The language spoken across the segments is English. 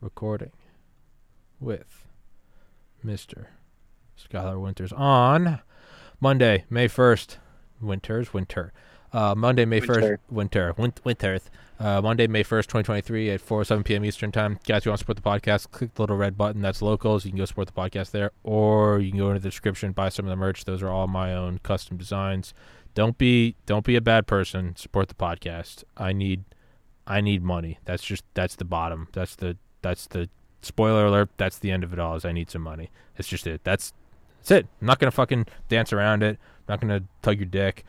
recording with Mr. Schuyler Winters on Monday, May 1st. Winters, winter. Uh, Monday, May 1st, Winter. winter, win- winters. Uh, Monday, May 1st, 2023 at 4 7 p.m. Eastern Time. Guys, you want to support the podcast, click the little red button. That's locals. You can go support the podcast there, or you can go into the description, buy some of the merch. Those are all my own custom designs. Don't be don't be a bad person. Support the podcast. I need I need money. That's just that's the bottom. That's the that's the spoiler alert. That's the end of it all. Is I need some money. That's just it. That's that's it. I'm not gonna fucking dance around it. I'm not gonna tug your dick.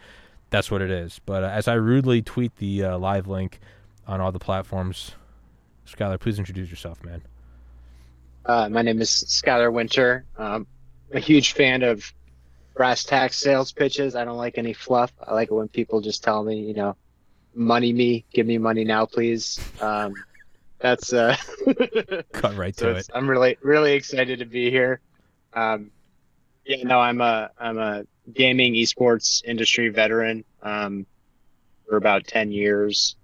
That's what it is. But uh, as I rudely tweet the uh, live link on all the platforms, Schuyler, please introduce yourself, man. Uh, my name is Schuyler Winter. Um, I'm a huge fan of brass tacks sales pitches. I don't like any fluff. I like it when people just tell me, you know, money me, give me money now, please. Um, that's uh, Cut right so to it. I'm really really excited to be here. Um, yeah, no, I'm a I'm a gaming esports industry veteran um, for about ten years.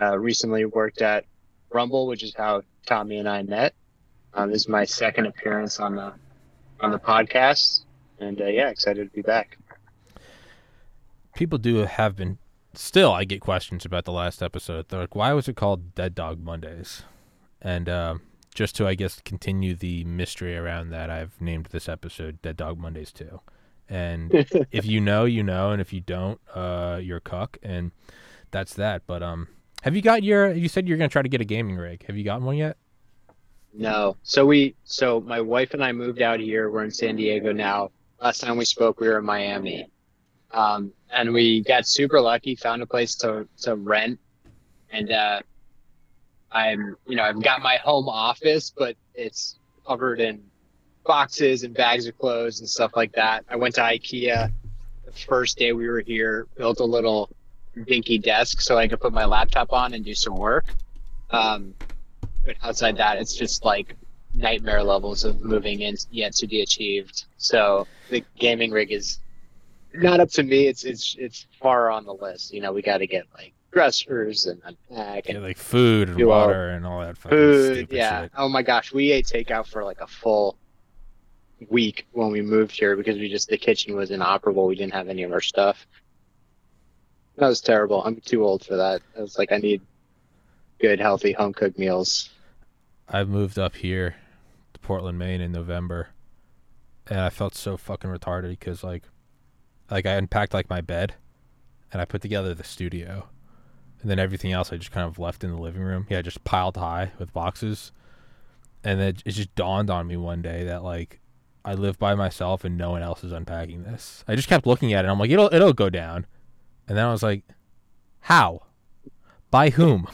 Uh, recently worked at Rumble, which is how Tommy and I met. Um, this is my second appearance on the on the podcast, and uh, yeah, excited to be back. People do have been. Still, I get questions about the last episode. They're like, "Why was it called Dead Dog Mondays?" And uh, just to, I guess, continue the mystery around that, I've named this episode "Dead Dog Mondays" too. And if you know, you know, and if you don't, uh, you're a cuck, and that's that. But um, have you got your? You said you're gonna try to get a gaming rig. Have you gotten one yet? No. So we so my wife and I moved out here. We're in San Diego now. Last time we spoke, we were in Miami. Um, and we got super lucky, found a place to to rent. And uh I'm you know, I've got my home office, but it's covered in boxes and bags of clothes and stuff like that. I went to IKEA the first day we were here, built a little dinky desk so I could put my laptop on and do some work. Um, but outside that, it's just like nightmare levels of moving in yet to be achieved. So the gaming rig is not up to me. It's it's it's far on the list. You know, we got to get like dressers and unpack Yeah, and like food and all- water and all that food. Yeah. shit. Oh my gosh, we ate takeout for like a full week when we moved here because we just the kitchen was inoperable. We didn't have any of our stuff. That was terrible. I'm too old for that. I was like, I need good, healthy home cooked meals. I moved up here to Portland, Maine in November, and I felt so fucking retarded because like, like I unpacked like my bed, and I put together the studio, and then everything else I just kind of left in the living room. Yeah, just piled high with boxes, and then it just dawned on me one day that like, I live by myself and no one else is unpacking this. I just kept looking at it. I'm like, it'll it'll go down, and then I was like, how, by whom?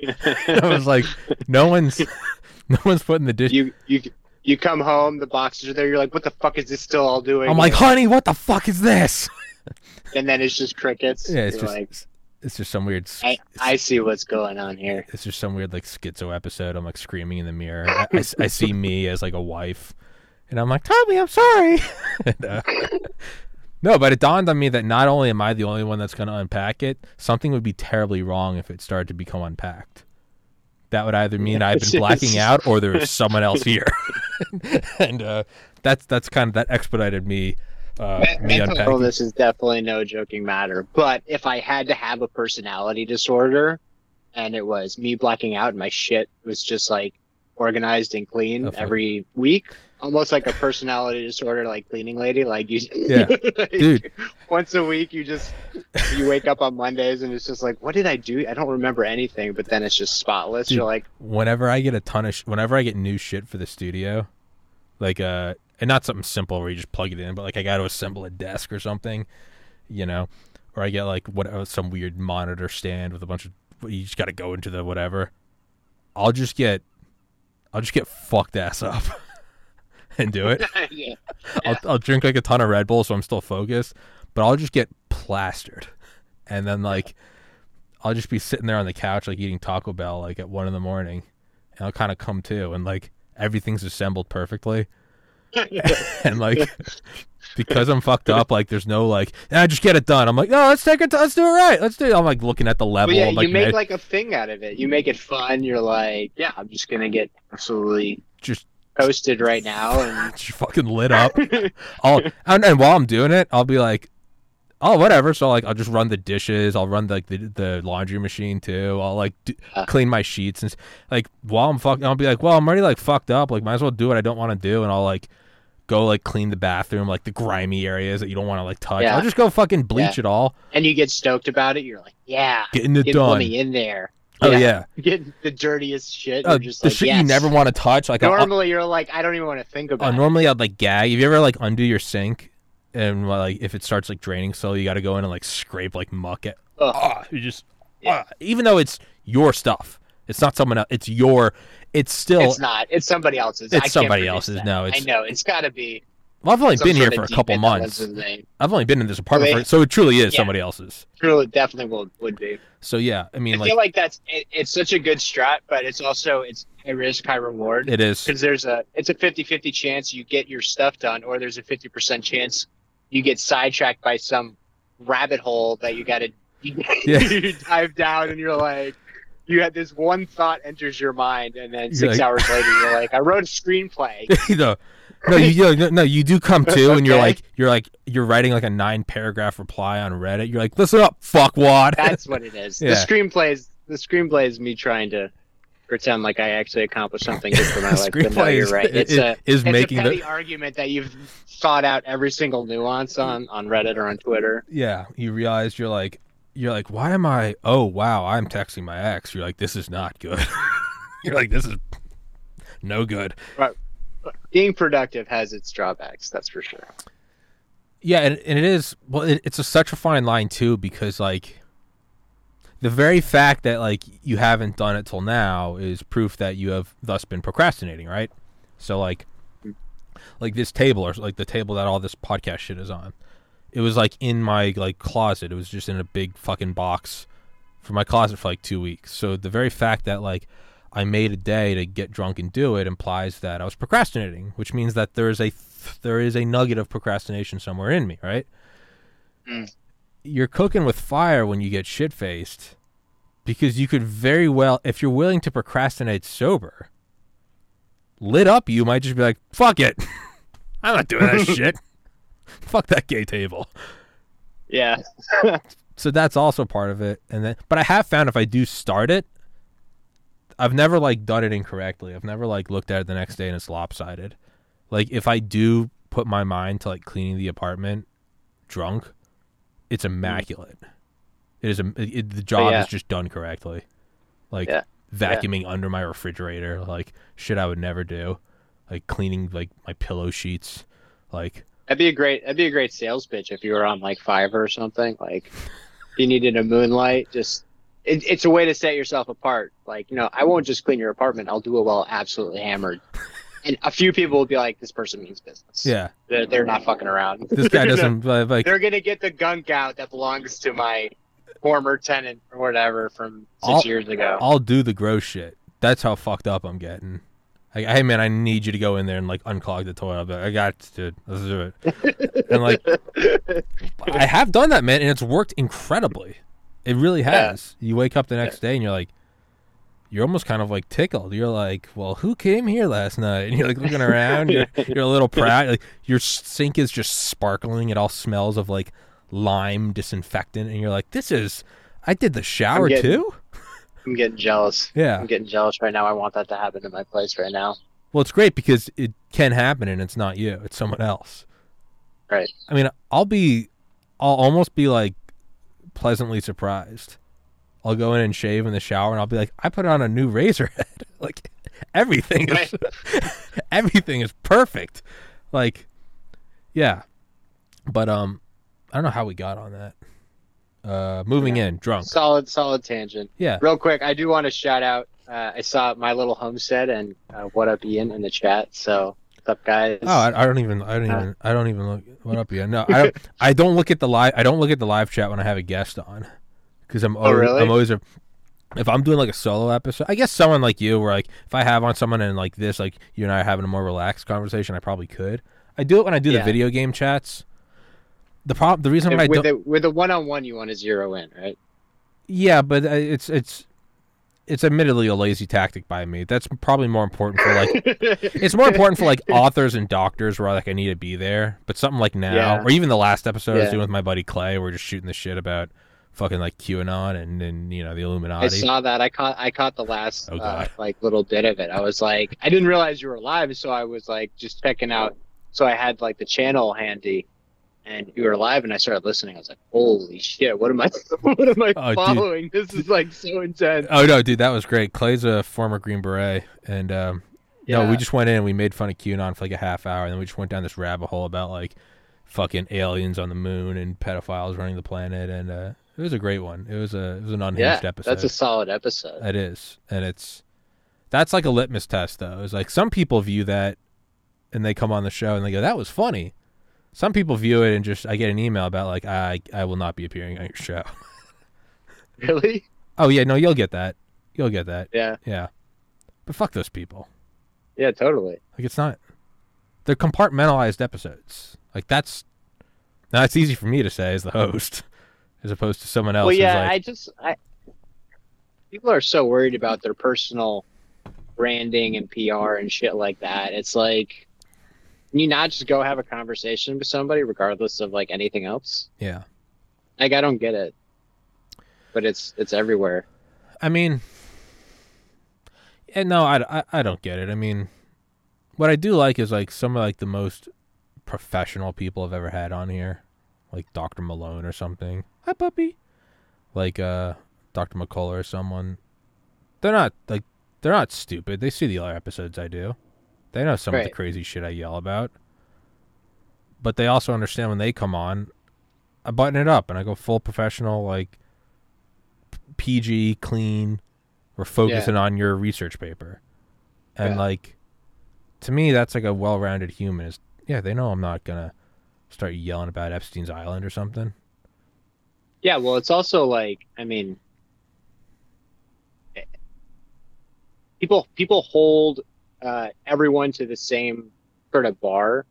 I was like, no one's, no one's putting the dish. you you you come home, the boxes are there. You're like, what the fuck is this still all doing? I'm like, honey, what the fuck is this? and then it's just crickets. Yeah, it's You're just, like, it's just some weird. I, I see what's going on here. it's just some weird like schizo episode. I'm like screaming in the mirror. I see me as like a wife, and I'm like, Tommy, I'm sorry. And, uh, no, but it dawned on me that not only am I the only one that's going to unpack it, something would be terribly wrong if it started to become unpacked. That would either mean I've been blacking out or there is someone else here, and uh, that's that's kind of that expedited me. Uh, Me- me Mental unpacking. illness is definitely no joking matter. But if I had to have a personality disorder, and it was me blacking out, and my shit was just like organized and clean Oh, every week, almost like a personality disorder, like cleaning lady. Like you, Yeah. Dude. Once a week, you just you wake up on Mondays, and it's just like, what did I do? I don't remember anything. But then it's just spotless. Dude. You're like, whenever I get a ton of sh- whenever I get new shit for the studio, like uh, and not something simple where you just plug it in, but like I got to assemble a desk or something, you know, or I get like what uh, some weird monitor stand with a bunch of you just got to go into the whatever. I'll just get, I'll just get fucked ass up and do it. yeah. I'll I'll drink like a ton of Red Bull so I'm still focused, but I'll just get plastered, and then like I'll just be sitting there on the couch like eating Taco Bell like at one in the morning, and I'll kind of come to and like everything's assembled perfectly, and like because I'm fucked up, like there's no like, ah, just get it done. I'm like, no, let's take it. Let's do it right. Let's do it. I'm like looking at the level. But yeah, I'm like, you make like a thing out of it. You make it fun. You're like, yeah, I'm just gonna get absolutely just toasted right now, and just fucking lit up. I'll and, and while I'm doing it, I'll be like, oh whatever. So like I'll just run the dishes. I'll run like the the laundry machine too. I'll like do, Uh. clean my sheets and like while I'm fucking, I'll be like, well, I'm already like fucked up. Like might as well do what I don't want to do, and I'll like go like clean the bathroom, like the grimy areas that you don't want to like touch. Yeah. I'll just go fucking bleach it all, and you get stoked about it. You're like, yeah, getting it get done. me in there. Oh yeah, get the dirtiest shit. Oh, just the like, shit you never want to touch. Like I'll- Normally, you're like, I don't even want to think Uh, about. it. normally I'd like gag. Have you ever like undo your sink and like if it starts like draining slowly, you got to go in and like scrape like muck it. Ugh. Ah, you just Yeah. ah, even though it's your stuff, it's not someone else. It's your. It's still. It's not. It's somebody else's. It's somebody else's. that. No, it's- I know. It's got to be. Well, I've only been here for a couple months. lives in the- I've only been in this apartment Really? for so it truly is Yeah. somebody else's. True, it definitely will would be. So yeah, I mean I like feel like that's it, it's such a good strat, but it's also it's high risk, high reward. it is. because there's a it's a 50-50 chance you get your stuff done or there's a 50% chance you get sidetracked by some rabbit hole that you gotta you, Yeah. dive down and you're like you had this one thought enters your mind and then six like- hours later you're like i wrote a screenplay you know, no, you, you no, no, you do come to, and you're like, you're like, you're writing like a nine paragraph reply on Reddit. You're like, listen up, fuckwad. that's what it is Yeah. the screenplay is the screenplay is me trying to pretend like i actually accomplished something good for my life but no Screenplay you're is- right it's is- a is it's making a the- argument that you've thought out every single nuance on on reddit or on twitter yeah, you realize you're like, you're like, why am I? Oh wow, I'm texting my ex. You're like, this is not good. you're like, this is no good. Being productive has its drawbacks that's for sure Yeah, and, and it is. Well, it, it's a, such a fine line too because like the very fact that like you haven't done it till now is proof that you have thus been procrastinating, right? So like, like this table or like the table that all this podcast shit is on. It was like in my like closet. It was just in a big fucking box for my closet for like two weeks. So the very fact that like I made a day to get drunk and do it implies that I was procrastinating, which means that there is a there is a nugget of procrastination somewhere in me, right? Mm. You're cooking with fire when you get shit faced, because you could very well, if you're willing to procrastinate sober, lit up, you might just be like, "Fuck it, I'm not doing that shit. Fuck that gay table." yeah so that's also part of it and then but i have found if i do start it i've never like done it incorrectly i've never like looked at it the next day and it's lopsided like if i do put my mind to like cleaning the apartment drunk it's mm. immaculate it is a it, the job yeah. is just done correctly like Yeah. vacuuming under my refrigerator like shit i would never do like cleaning like my pillow sheets like That'd be a great. That'd be a great sales pitch if you were on like Fiverr or something. Like, if you needed a moonlight, just it, it's a way to set yourself apart. Like, you know, I won't just clean your apartment. I'll do it while absolutely hammered. And a few people will be like, "This person means business. yeah they're, they're not fucking around. this guy doesn't uh, like they're gonna get the gunk out that belongs to my former tenant or whatever from 6 I'll- years ago. I'll do the gross shit. That's how fucked up I'm getting. Like, hey man, I need you to go in there and like unclog the toilet. But I got to, let's do it. and like, I have done that, man, and it's worked incredibly. It really has. You wake up the next day and you're like, you're almost kind of like tickled. You're like, well, who came here last night? And you're like looking around. You're, you're a little proud. Like your sink is just sparkling. It all smells of like lime disinfectant, and you're like, this is. I did the shower getting- too. I'm getting jealous. Yeah. I'm getting jealous right now. I want that to happen in my place right now. Well, it's great because it can happen and it's not you, it's someone else. Right. I mean, I'll be, I'll almost be like pleasantly surprised. I'll go in and shave in the shower and I'll be like, I put on a new razor head. like everything is, everything is perfect. Like, yeah. But, um, I don't know how we got on that. Uh, moving in, drunk. Solid, solid tangent. Yeah. Real quick, I do want to shout out. Uh, I saw my little homestead and uh, what up Ian in the chat. So up, guys? Oh, I, I don't even. I don't even. I don't even look. What up, yet? No, I don't. I don't look at the live. I don't look at the live chat when I have a guest on, because I'm. Always, Oh, really? I'm always. A, if I'm doing like a solo episode, I guess someone like you, where like if I have on someone and like this, like you and I are having a more relaxed conversation, I probably could. I do it when I do Yeah. the video game chats. The problem, the reason why I don't, the with the one on one, you want to zero in, right? yeah, but uh, it's it's it's admittedly a lazy tactic by me. That's probably more important for like it's more important for like authors and doctors where like I need to be there. But something like now, Yeah. or even the last episode I was doing with my buddy Clay, we're just shooting the shit about fucking like QAnon and then you know the Illuminati. I saw that. I caught. I caught the last Oh, uh, like little bit of it. I was like, I didn't realize you were live, so I was like just checking out. So I had like the channel handy, and you were live, and I started listening. I was like, holy shit! What am I? What am I Oh, dude. following? This is like so intense. Oh no, dude, that was great. Clay's a former Green Beret, and um, no, we just went in and we made fun of QAnon for like a half hour, and then we just went down this rabbit hole about like fucking aliens on the moon and pedophiles running the planet, and uh, it was a great one. It was a it was an unhinged yeah, episode. that's a solid episode. It is, and it's that's like a litmus test, though. It's like some people view that, and they come on the show and they go, "That was funny." Some people view it and just I get an email about like I I will not be appearing on your show. Really? oh yeah, no, you'll get that. You'll get that. Yeah. Yeah, but fuck those people. Yeah. Totally. Like it's not. They're compartmentalized episodes. Like that's. Now it's easy for me to say as the host, as opposed to someone else. well, yeah. like, I just I people are so worried about their personal branding and PR and shit like that. It's like, can you not just go have a conversation with somebody, regardless of like anything else? yeah. Like, I don't get it, but it's it's everywhere. I mean, and no, I, I, I don't get it. I mean, what I do like is like some of like the most professional people I've ever had on here, like Dr. Malone or something. Hi, puppy. Like uh, Dr. McCullough or someone. They're not like they're not stupid. They see the other episodes I do. They know some of the crazy shit I yell about. But they also understand when they come on, I button it up and I go full professional, like PG, clean. We're focusing on your research paper, and Yeah. like, to me, that's like a well-rounded human. Is yeah, they know I'm not gonna start yelling about Epstein's Island or something. Yeah, well, it's also like, I mean, eh, people people hold uh, everyone to the same sort of bar.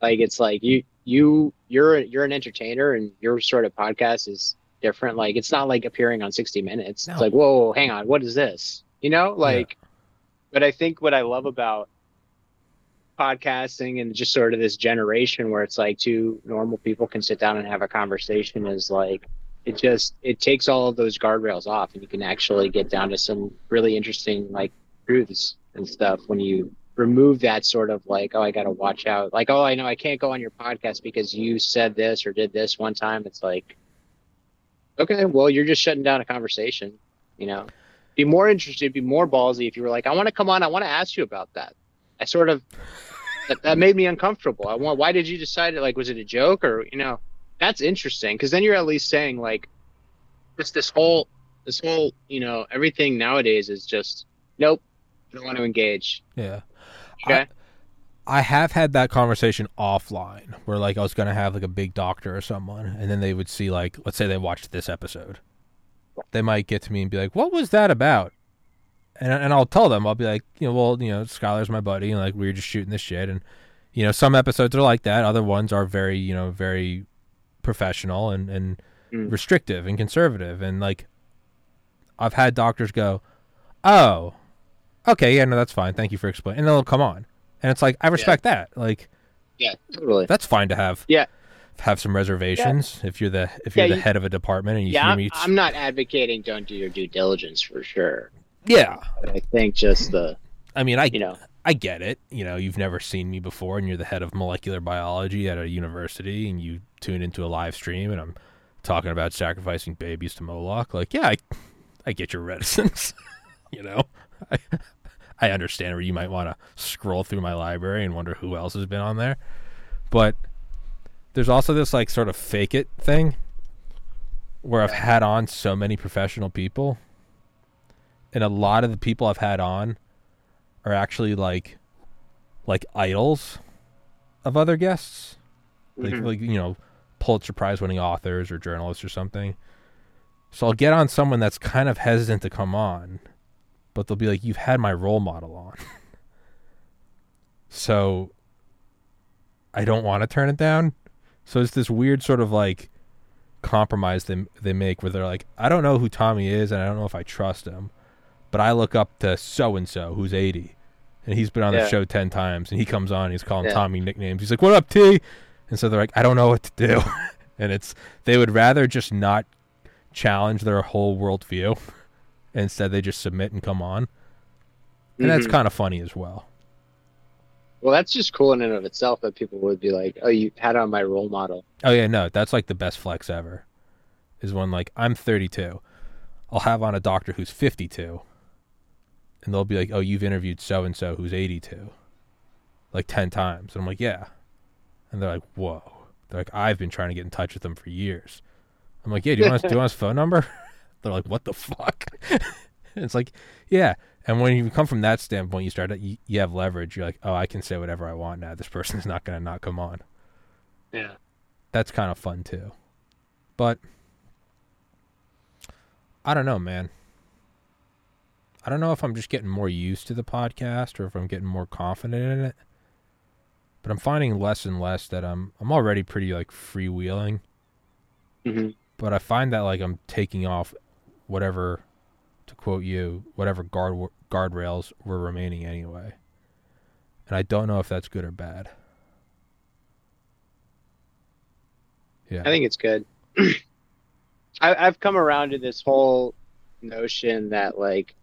Like it's like you you you're you're an entertainer, and your sort of podcast is different. Like it's not like appearing on 60 Minutes. No. It's like, whoa, hang on, what is this? You know, like. But I think what I love about podcasting and just sort of this generation where it's like two normal people can sit down and have a conversation is like it just it takes all of those guardrails off and you can actually get down to some really interesting like truths and stuff when you remove that sort of like oh i gotta watch out. Like oh i know i can't go on your podcast because you said this or did this one time. It's like okay well you're just shutting down a conversation you know? Be more interested be more ballsy if you were like i want to come on i want to ask you about that. I sort of that, that made me uncomfortable. I want why did you decide it? Like was it a joke or you know that's interesting because then you're at least saying like this this whole this whole you know everything nowadays is just nope don't want to engage. Yeah. okay. I have had that conversation offline where like I was gonna have like a big doctor or someone, and then they would see like let's say they watched this episode, they might get to me and be like, "What was that about?" And and I'll tell them. I'll be like, you know, well, you know, Schuyler's my buddy, and like we were just shooting this shit, and you know, some episodes are like that, other ones are very you know very professional and and Mm. restrictive and conservative, and like I've had doctors go, "Oh, okay, yeah, no, that's fine, thank you for explaining," and they'll come on. And it's like I respect that. Like yeah totally that's fine to have. Yeah. Have some reservations if you're the if you're Yeah, the you- head of a department and you yeah I'm. I'm not advocating don't do your due diligence for sure yeah. but i think just the I mean, I you know I get it. You know, you've never seen me before, and you're the head of molecular biology at a university, and you tune into a live stream, and I'm talking about sacrificing babies to Moloch. Like, yeah, I, I get your reticence. you know, I, I understand where you might want to scroll through my library and wonder who else has been on there, but there's also this like sort of fake it thing where I've had on so many professional people, and a lot of the people I've had on are actually like like idols of other guests like, Mhm. like you know pulitzer prize winning authors or journalists or something So I'll get on someone that's kind of hesitant to come on, but they'll be like, "You've had my role model on," so I don't want to turn it down. So it's this weird sort of like compromise they they make where they're like, "I don't know who Tommy is, and I don't know if I trust him, but I look up to so and so who's 80, and he's been on the show ten times, and he comes on, and he's calling Yeah. Tommy nicknames. He's like, "What up, T?" And so they're like, "I don't know what to do," and it's they would rather just not challenge their whole worldview. Instead, they just submit and come on, and that's Mhm. kind of funny as well. Well, that's just cool in and of itself that people would be like, "Oh, you had on my role model." Oh yeah, no, that's like the best flex ever. Is when like I'm 32, I'll have on a doctor who's 52, and they'll be like, "Oh, you've interviewed so and so who's 82, like 10 times," and I'm like, "Yeah," and they're like, "Whoa," they're like, "I've been trying to get in touch with them for years." I'm like, "Yeah, do you want his, do you want his phone number?" They're like, "What the fuck?" it's like, yeah. And when you come from that standpoint, you start you, you have leverage. You're like, "Oh, I can say whatever I want now. This person's not gonna not come on." Yeah. that's kind of fun too. But I don't know, man. I don't know if I'm just getting more used to the podcast or if I'm getting more confident in it. But I'm finding less and less that I'm I'm already pretty like freewheeling, hmm but I find that like I'm taking off whatever to quote you, whatever guard guardrails were remaining anyway. And I don't know if that's good or bad. Yeah. I think it's good. I, I've come around to this whole notion that, like,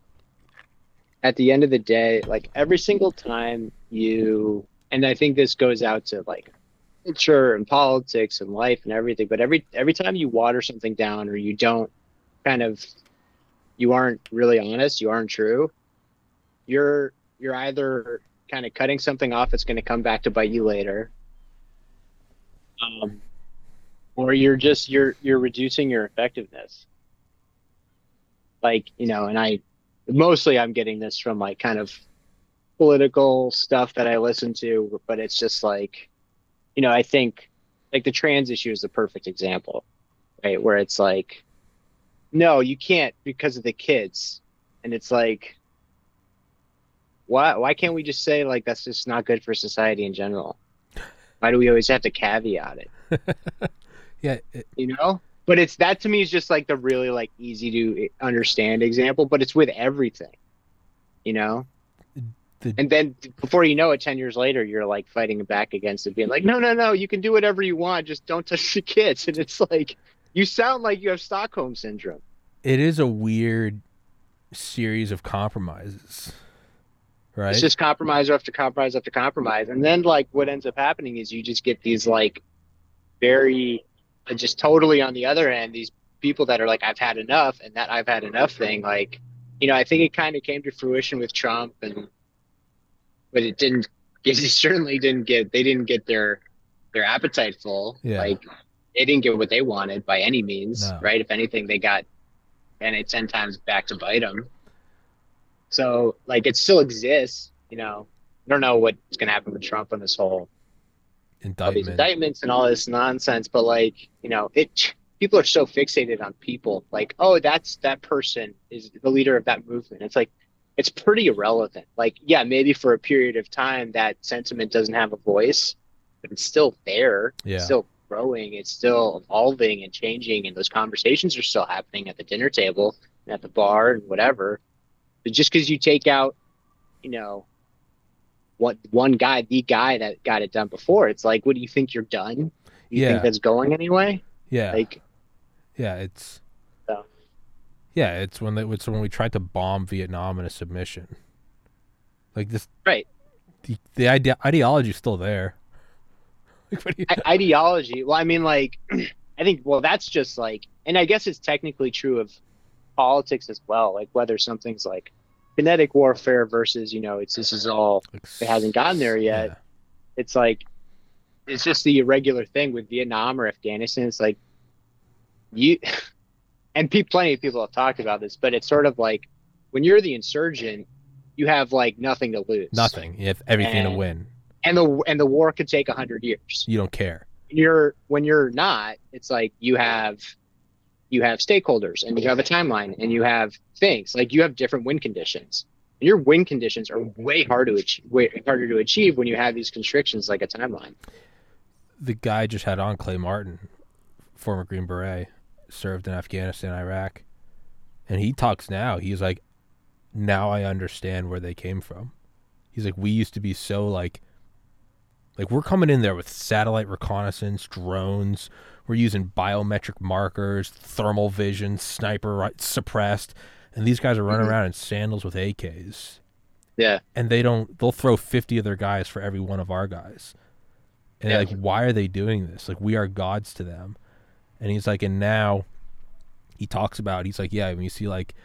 at the end of the day, like every single time you, and I think this goes out to like culture and politics and life and everything, but every every time you water something down or you don't kind of, you aren't really honest, you aren't true, you're you're either kind of cutting something off that's going to come back to bite you later. Um, or you're just you're you're reducing your effectiveness like you know and i mostly i'm getting this from like kind of political stuff that i listen to but it's just like you know i think like the trans issue is the perfect example right where it's like no you can't because of the kids. And it's like why why can't we just say like that's just not good for society in general? Why do we always have to caveat it? Yeah, it, you know? But it's that to me is just like the really like easy to understand example but it's with everything. You know? The- and then before you know it 10 years later you're like fighting back against it being like no no no you can do whatever you want just don't touch the kids. And it's like you sound like you have stockholm syndrome it is a weird series of compromises. Right? it's just compromise after compromise after compromise and then like what ends up happening is you just get these like very just totally on the other end these people that are like i've had enough and that i've had enough thing like you know i think it kind of came to fruition with trump and but it didn't it certainly didn't get they didn't get their their appetite full Yeah. like they didn't get what they wanted by any means No. right if anything they got and it 10 times back to bite them so like it still exists you know i don't know what's going to happen with trump on this whole all these indictment. indictments and all this nonsense but like you know it people are so fixated on people like oh that's that person is the leader of that movement it's like it's pretty irrelevant like yeah maybe for a period of time that sentiment doesn't have a voice but it's still there Yeah. it's still growing it's still evolving and changing and those conversations are still happening at the dinner table and at the bar and whatever but just because you take out you know what one guy, the guy that got it done before. It's like, what do you think you're done? You Yeah. think that's going anyway? yeah. Like, Yeah, it's So. yeah, it's when they, it's when we tried to bomb Vietnam in a submission. Like this, Right. The the ide- ideology is still there. Like, what do you- I- ideology. Well, I mean, like, I think, well, that's just like, and I guess it's technically true of politics as well. Like, whether something's like kinetic warfare versus, you know, it's this is all, it hasn't gotten there yet. Yeah. It's like, it's just the irregular thing with Vietnam or Afghanistan. It's like, you, and pe- plenty of people have talked about this, but it's sort of like when you're the insurgent, you have like nothing to lose. Nothing. You have everything to win. And the and the war could take a hundred years. You don't care. You're when you're not, it's like you have you have stakeholders and you have a timeline and you have things like you have different wind conditions. And your wind conditions are way hard to achieve, way harder to achieve when you have these constrictions like a timeline. The guy just had on Clay Martin, former Green Beret, served in Afghanistan, Iraq, and he talks now. He's like, now I understand where they came from. He's like, we used to be so like, like we're coming in there with satellite reconnaissance, drones. We're using biometric markers, thermal vision, sniper right, suppressed, and these guys are running Mhm. around in sandals with AKs. Yeah. and they don't they'll throw 50 of their guys for every one of our guys and Yeah. like why are they doing this like we are gods to them and he's like and now he talks about he's like yeah when you see like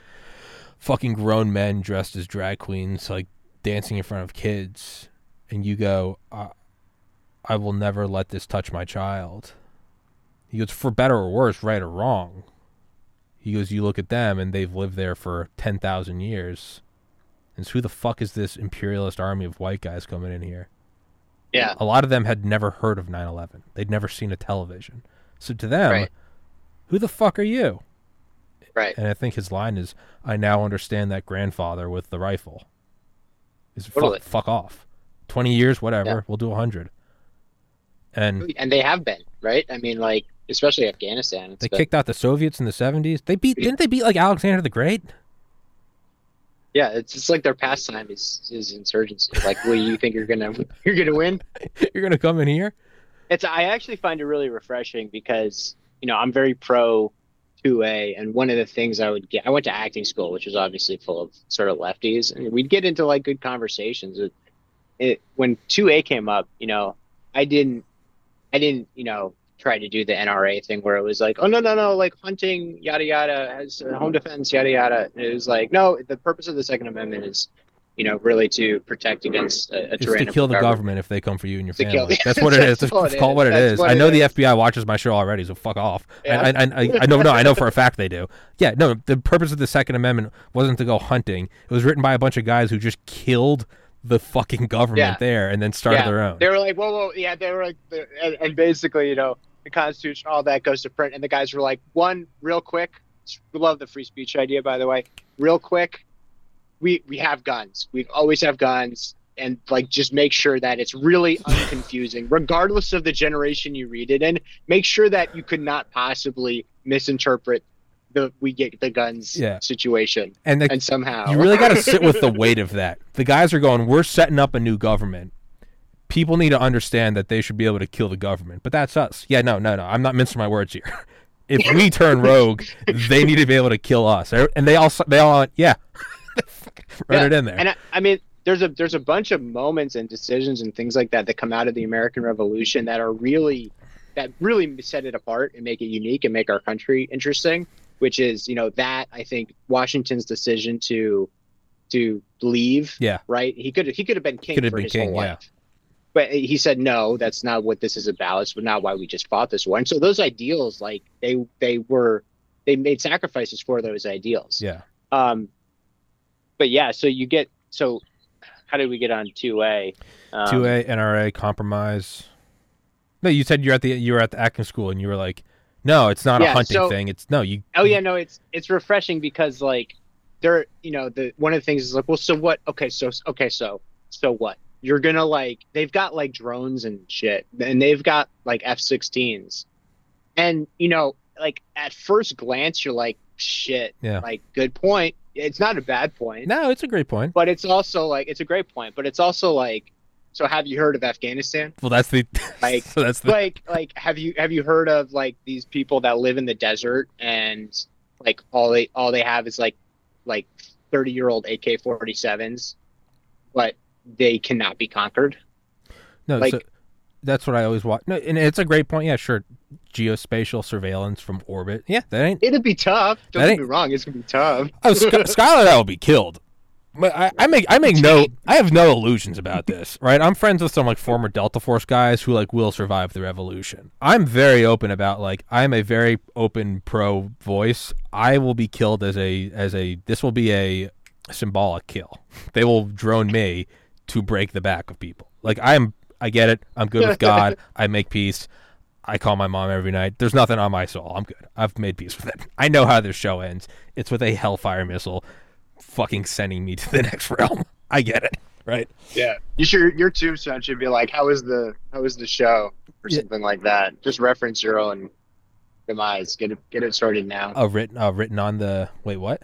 fucking grown men dressed as drag queens like dancing in front of kids and you go I, I will never let this touch my child he goes for better or worse right or wrong he goes you look at them and they've lived there for 10,000 years and so who the fuck is this imperialist army of white guys coming in here? Yeah. A lot of them had never heard of 9/11. They'd never seen a television. So to them, Right. who the fuck are you? Right. And I think his line is, "I now understand that grandfather with the rifle." Is Totally. fuck, fuck off. Twenty years, whatever. Yeah. We'll do a hundred. And And they have been, right? I mean, like, especially Afghanistan. They been- kicked out the Soviets in the seventies. They beat, didn't they beat like Alexander the Great? yeah, it's just like their pastime is, is insurgency. Like, what do you think you're gonna you're gonna win? You're gonna come in here? It's I actually find it really refreshing because you know I'm very pro 2A, and one of the things I would get I went to acting school, which was obviously full of sort of lefties, and we'd get into like good conversations. It, it when 2A came up, you know, I didn't I didn't you know try to do the NRA thing where it was like, oh no no no, like hunting yada yada has uh, home defense yada yada. And it was like no, the purpose of the Second Amendment is. You know, really to protect against a, a It's to kill the government. government if they come for you and your To family. That's what it is. That's what Just call it what it That's is. what I it know the is. FBI watches my show already, so fuck off. Yeah. I, I, I, I know, no, I know for a fact they do. Yeah, no, the purpose of the Second Amendment wasn't to go hunting. It was written by a bunch of guys who just killed the fucking government Yeah. there and then started Yeah. their own. They were like, whoa, whoa, yeah. They were like, and, and basically, you know, the Constitution, all that goes to print, and the guys were like, one, real quick. Love the free speech idea, by the way. Real quick, we we have guns. We always have guns, and like just make sure that it's really unconfusing, regardless of the generation you read it in. Make sure that you could not possibly misinterpret the we get the guns Yeah. situation, and the, and somehow you really got to sit with the weight of that. The guys are going, we're setting up a new government. People need to understand that they should be able to kill the government, but that's us. Yeah, no, no, no. I'm not mincing my words here. If we turn rogue, they need to be able to kill us. Er, and they all, they all, yeah, write Yeah, it in there. And I, I mean, there's a there's a bunch of moments and decisions and things like that that come out of the American Revolution that are really that really set it apart and make it unique and make our country interesting. Which is, you know, that I think Washington's decision to to leave. Yeah. Right. He could he could have been king Could have for been his king, whole yeah. life. But he said no. That's not what this is about. It's not why we just fought this war. And so those ideals, like they they were they made sacrifices for those ideals. yeah. Um, but yeah, so you get so how did we get on two A? Um, Two A NRA compromise. No, you said you're at the you were at the acting school and you were like, no, it's not a hunting so- thing. It's no, you. Oh yeah, no, it's it's refreshing because like there, you know, the one of the things is like, well, so what? Okay, so okay, so so what? You're gonna like they've got like drones and shit, and they've got like F-16s, and you know, like at first glance, you're like, shit, Yeah. like good point. It's not a bad point. No, it's a great point. but it's also like it's a great point but it's also like so have you heard of afghanistan Well, that's the Like- so that's the like like have you have you heard of like these people that live in the desert and like all they all they have is like like 30 year old ak-47s but they cannot be conquered no. like- so that's what I always watch. No, and it's a great point. Yeah, sure. Geospatial surveillance from orbit. Yeah, that ain't. it'd be tough don't That get me wrong it's gonna be tough Oh, Sky- Schuyler I will be killed. But I, I make I make no I have no illusions about this, right? I'm friends with some like former Delta Force guys who like will survive the revolution. I'm very open about like I'm a very open pro voice. I will be killed as a as a this will be a symbolic kill. They will drone me to break the back of people. Like I'm I get it. I'm good with God. I make peace. I call my mom every night. There's nothing on my soul. I'm good. I've made peace with it. I know how this show ends. It's with a hellfire missile fucking sending me to the next realm. I get it, right? Yeah. You should your tombstone should be like, How was the how was the show? Or Yeah. something like that. Just reference your own demise. Get it get it started now. Oh, written uh, written on the wait, what?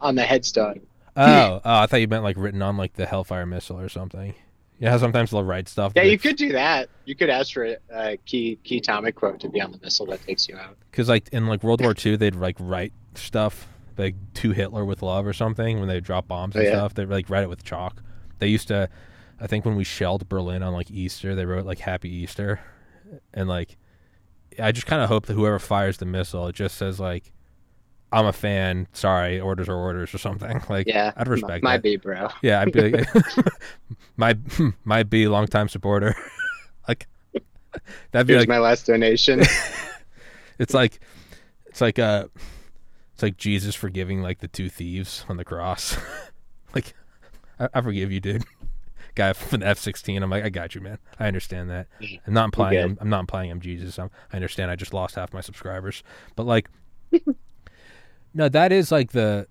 On the headstone. Oh, oh, I thought you meant like written on like the hellfire missile or something. Yeah, sometimes they'll write stuff. Yeah, you could do that. You could ask for a key key atomic quote to be on the missile that takes you out. because like in like World War II, they'd like write stuff like to Hitler with love or something when they drop bombs Oh, and yeah. stuff. They like write it with chalk. They used to, I think when we shelled Berlin on like Easter, they wrote like Happy Easter, and like I just kind of hope that whoever fires the missile, it just says like, "I'm a fan. Sorry, orders are orders" or something. Like, Yeah. I'd respect Might that. be, bro. Yeah, I'd be like, might might be long time supporter. like, that'd be Here's like my last donation. it's like it's like uh like Jesus forgiving like the two thieves on the cross. like I, I forgive you, dude. Guy from the F sixteen. I'm like, I got you, man. I understand that. I'm not implying. I'm, I'm not implying I'm Jesus. I'm, I understand. I just lost half my subscribers, but like, no, that is like the.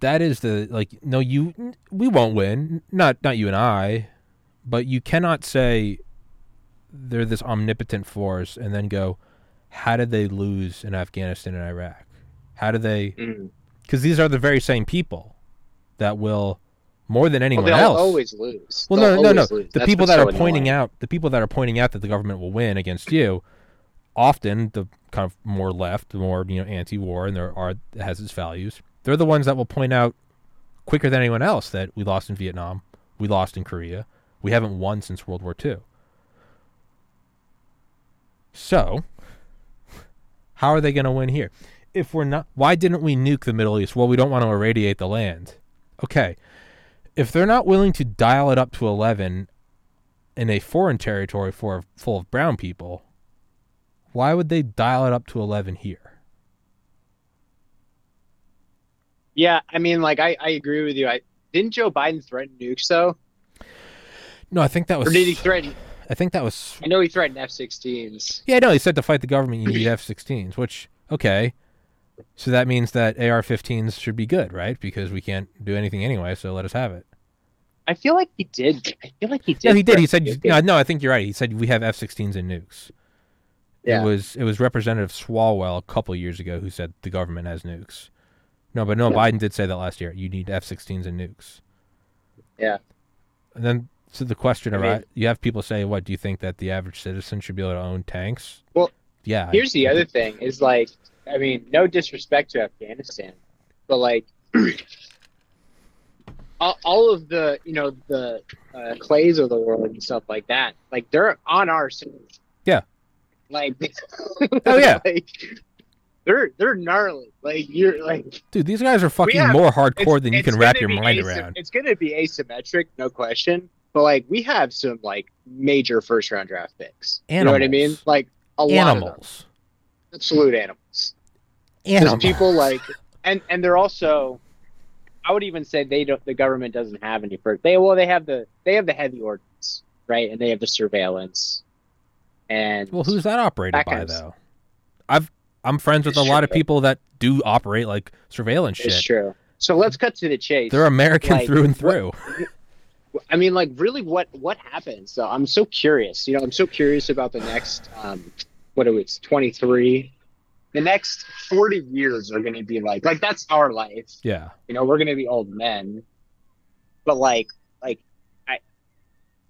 That is the like no you we won't win not not you and I, but you cannot say they're this omnipotent force and then go how did they lose in Afghanistan and Iraq? How do they? Mm. Because these are the very same people that will, more than anyone they'll else. always lose. well, They'll no, no, no. lose. The That's people that so are pointing annoying. out, the people that are pointing out that the government will win against you, often the kind of more left, the more you know, anti-war, and there are has its values. They're the ones that will point out quicker than anyone else that we lost in Vietnam, we lost in Korea, we haven't won since World War II. So, how are they going to win here? If we're not, why didn't we nuke the Middle East? Well, we don't want to irradiate the land. Okay. If they're not willing to dial it up to 11 in a foreign territory for full of brown people, why would they dial it up to 11 here? Yeah, I mean, like I, I agree with you. I didn't Joe Biden threaten nukes though, No, I think that was. or did he threaten? I think that was. I know he threatened F-16s. Yeah, no, he said to fight the government, you need F-16s, which okay. So that means that AR-15s should be good, right? Because we can't do anything anyway, so let us have it. I feel like he did. I feel like he did. Yeah, he did. He said, no, no, I think you're right. He said we have F-16s and nukes. Yeah. It was it was Representative Swalwell a couple years ago who said the government has nukes. No, but no, Yeah. Biden did say that last year. You need F-16s and nukes. Yeah. And then so the question I mean- you have people say, "What do you think that the average citizen should be able to own tanks?" Well, yeah. I- Here's the other thing: is like, I mean, no disrespect to Afghanistan, but like, all, all of the, you know, the uh, clays of the world and stuff like that, like they're on our side. Yeah. Like, Oh, yeah. like, they're they're gnarly. Like you're like dude, these guys are fucking have- more hardcore it's- than you can wrap your mind around. It's gonna be asymmetric, no question. But like, we have some like major first round draft picks. You know what I mean? Like a lot of them, Animals. absolute animals. There's Animals. people like, and and they're also, I would even say they don't. The government doesn't have any first. They well, they have the they have the heavy ordinance, right? And they have the surveillance. And Well, who's that operated That by kind of- though? I've I'm friends with It's a lot of people that do operate like surveillance It's shit. true. So let's cut to the chase. They're American Like, through and what- through. I mean, like, really, what what happens? So I'm so curious. You know, I'm so curious about the next, um, what it was, 23. The next 40 years are going to be like, like that's our life. Yeah. You know, we're going to be old men. But like, like, I,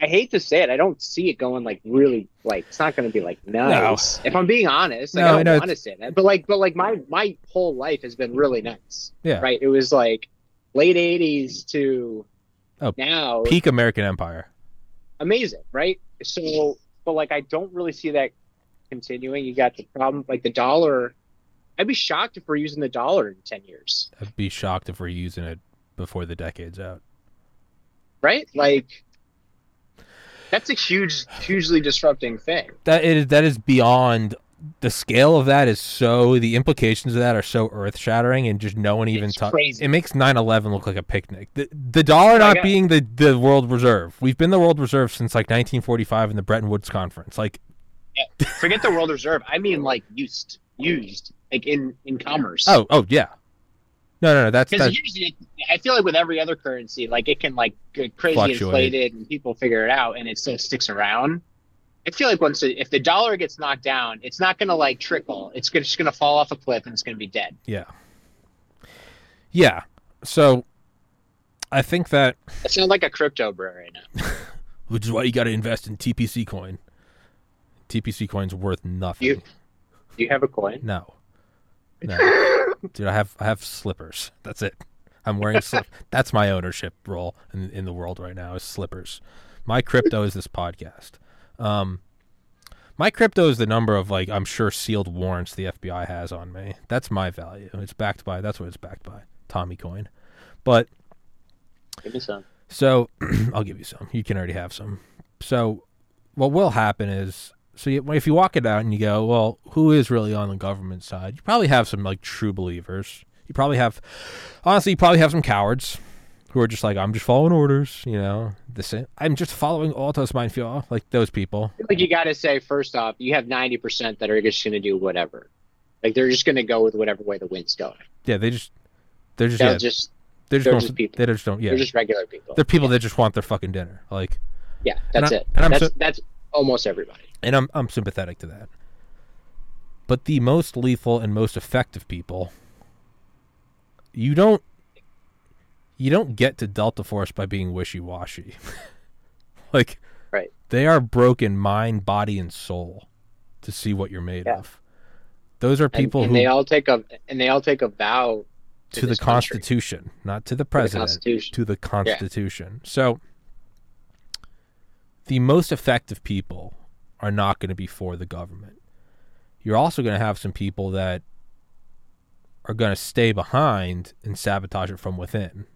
I hate to say it, I don't see it going like really like it's not going to be like nice. If I'm being honest, like, No, I don't want to say that, but like, but like my my whole life has been really nice. Yeah. Right. It was like late 80s to Oh, now Peak American Empire. amazing, right? So, but like, I don't really see that continuing. You got the problem, like the dollar. I'd be shocked if we're using the dollar in ten years, I'd be shocked if we're using it before the decade's out. right? Like, that's a huge, hugely disrupting thing. That is that is beyond the scale of that is so the implications of that are so earth shattering and just no one even talks. It makes 9/11 look like a picnic. The, the dollar not being the the world reserve. We've been the world reserve since like 1945 in the Bretton Woods conference. Like Forget the world reserve. I mean, like used, used, like in in commerce. Oh, oh yeah. No, no, no. That's Because usually, I feel like with every other currency, like it can like get crazy Fluctuate. inflated, and people figure it out, and it still sticks around. I feel like once it, if the dollar gets knocked down, it's not gonna like trickle. It's just gonna fall off a cliff, and it's gonna be dead. yeah. Yeah. So I think that It sounds like a crypto bro right now. which is why you got to invest in TPC coin. TPC coin's worth nothing. You- Do you have a coin? No. No. Dude, I have I have slippers. That's it. I'm wearing slip. That's my ownership role in in the world right now is slippers. My crypto is this podcast. Um my crypto is the number of like I'm sure sealed warrants the FBI has on me. That's my value. It's backed by that's what it's backed by. Tommy coin. But Give me some. so I'll give you some. You can already have some. So what will happen is so you, if you walk it out and you go, well, who is really on the government side? You probably have some like true believers. You probably have, honestly, you probably have some cowards who are just like, I'm just following orders. You know, the same. I'm just following Altos Mindfuel, like those people. Like you got to say first off, you have ninety percent that are just gonna do whatever. Like they're just gonna go with whatever way the wind's going. Yeah, they just they're just They'll yeah, just they're just they're going, just people. they just don't yeah. they're just regular people. They're people that just want their fucking dinner. Like, yeah, and that's I- it. and That's so- that's almost everybody. And I'm I'm sympathetic to that. But the most lethal and most effective people, you don't you don't get to Delta Force by being wishy washy. like Right. they are broken mind, body, and soul to see what you're made Yeah. of. Those are And- people and, who they all take a and they all take a vow to the this country. Constitution, not to the to the president, Constitution. to the Constitution. So the most effective people are not going to be for the government. You're also going to have some people that are going to stay behind and sabotage it from within.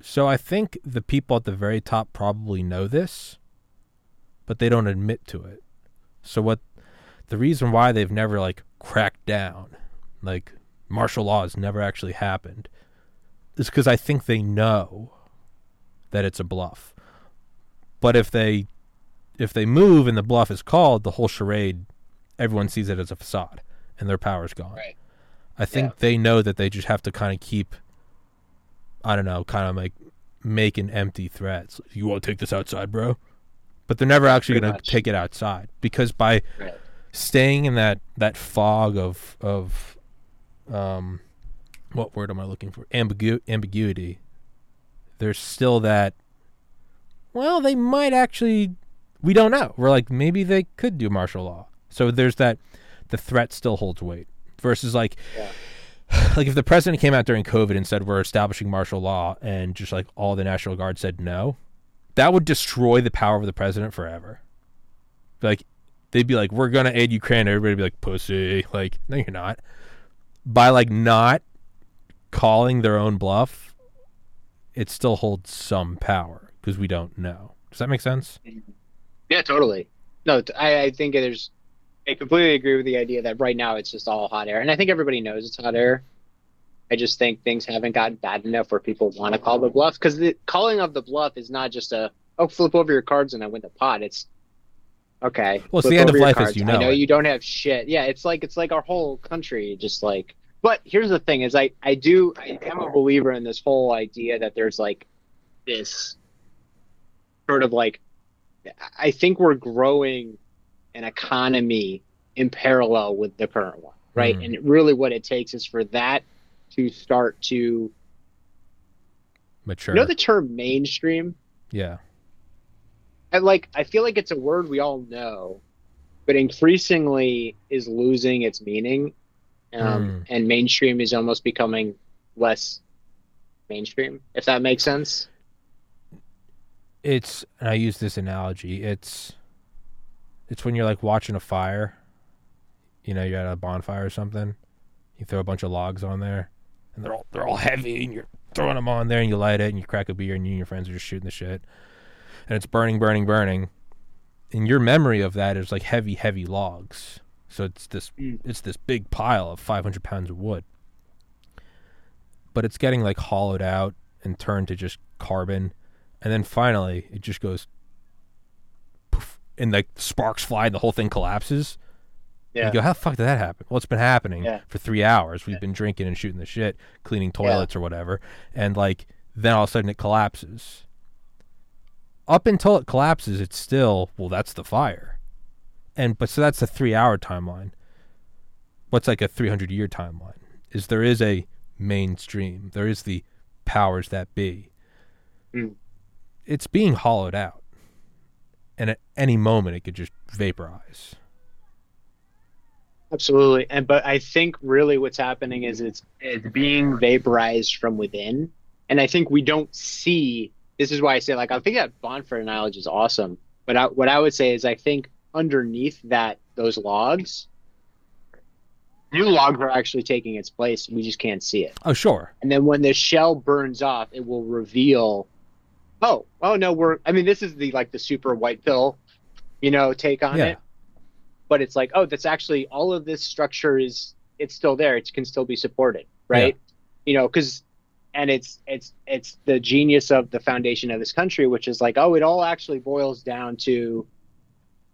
So I think the people at the very top probably know this, but they don't admit to it. So what the reason why they've never like cracked down, like martial law has never actually happened, is because I think they know that it's a bluff. But if they if they move and the bluff is called, the whole charade, everyone sees it as a facade, and their power's gone. Right. I think Yeah. they know that they just have to kind of keep, I don't know, kind of like making empty threats. You want to take this outside, bro? But they're never actually going to take it outside because by Right. staying in that that fog of of um what word am I looking for ambigu- ambiguity there's still that well they might actually we don't know we're like maybe they could do martial law so there's that the threat still holds weight versus like Yeah. like if the president came out during covid and said we're establishing martial law and just like all the national guard said no that would destroy the power of the president forever like they'd be like, "We're gonna aid Ukraine." Everybody'd be like, "Pussy!" Like, no, you're not. By like not calling their own bluff, it still holds some power because we don't know. Does that make sense? Mm-hmm. Yeah, totally. No, I, I think there's. I completely agree with the idea that right now it's just all hot air, and I think everybody knows it's hot air. I just think things haven't gotten bad enough where people want to call the bluff because the calling of the bluff is not just a oh flip over your cards and I win the pot. It's okay. Well, it's the end of life as cards. you I know know it. you don't have shit. Yeah, it's like it's like our whole country just like. But here's the thing: is I I do I am a believer in this whole idea that there's like this sort of like I think we're growing an economy in parallel with the current one, right? Mhm. And really, what it takes is for that to start to Mature. you know the term mainstream. yeah. I like I feel like it's a word we all know, but increasingly is losing its meaning, um, Mm. and mainstream is almost becoming less mainstream. If that makes sense. It's. And I use this analogy. It's. It's when you're like watching a fire. You know, you're at a bonfire or something. You throw a bunch of logs on there, and they're all they're all heavy, and you're throwing them on there, and you light it, and you crack a beer, and you and your friends are just shooting the shit, and it's burning, burning, burning. And your memory of that is like heavy, heavy logs. So it's this Mm. it's this big pile of 500 pounds of wood. But it's getting like hollowed out and turned to just carbon, and then finally it just goes poof, and like sparks fly and the whole thing collapses. Yeah. You go, how the fuck did that happen? Well, it's been happening Yeah. for three hours. We've been drinking and shooting the shit, cleaning toilets or whatever, and like then all of a sudden it collapses. Up until it collapses, it's still well. That's the fire, and but so that's a three-hour timeline. What's like a three hundred year timeline? Is there is a mainstream. There is the powers that be. Mm. It's being hollowed out, and at any moment it could just vaporize. Absolutely. And but I think really what's happening is it's it's being vaporized from within. And I think we don't see this is why I say like I think that bonfire knowledge is awesome. But I, what I would say is I think underneath that those logs, new logs are actually taking its place. We just can't see it. Oh, sure. And then when the shell burns off, it will reveal, oh, oh no, we're. I mean, this is the like the super white pill, you know, take on Yeah. it. But it's like, oh, that's actually all of this structure is it's still there. It can still be supported, right? You know, because and it's it's it's the genius of the foundation of this country, which is like, oh, it all actually boils down to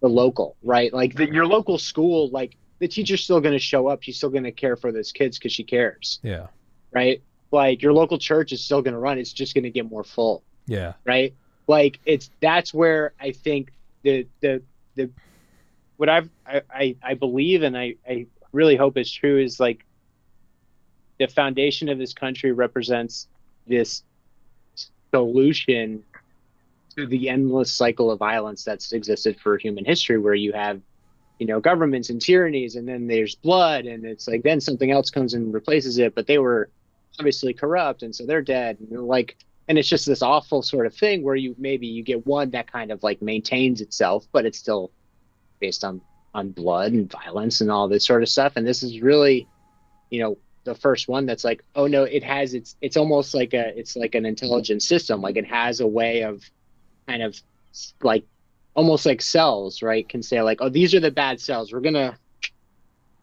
the local, right? Like the, your local school, like the teacher's still going to show up. She's still going to care for those kids because she cares Yeah. right? Like your local church is still going to run. It's just going to get more full, Yeah. right? Like it's that's where I think the the the what I've I I, I believe and I I really hope is true is like the foundation of this country represents this solution to the endless cycle of violence that's existed for human history where you have you know governments and tyrannies and then there's blood and it's like then something else comes and replaces it but they were obviously corrupt and so they're dead and like and it's just this awful sort of thing where you maybe you get one that kind of like maintains itself but it's still based on on blood and violence and all this sort of stuff. And this is really you know the first one that's like oh no it has its it's almost like a it's like an intelligent system. Like it has a way of kind of like almost like cells right can say like oh these are the bad cells. We're gonna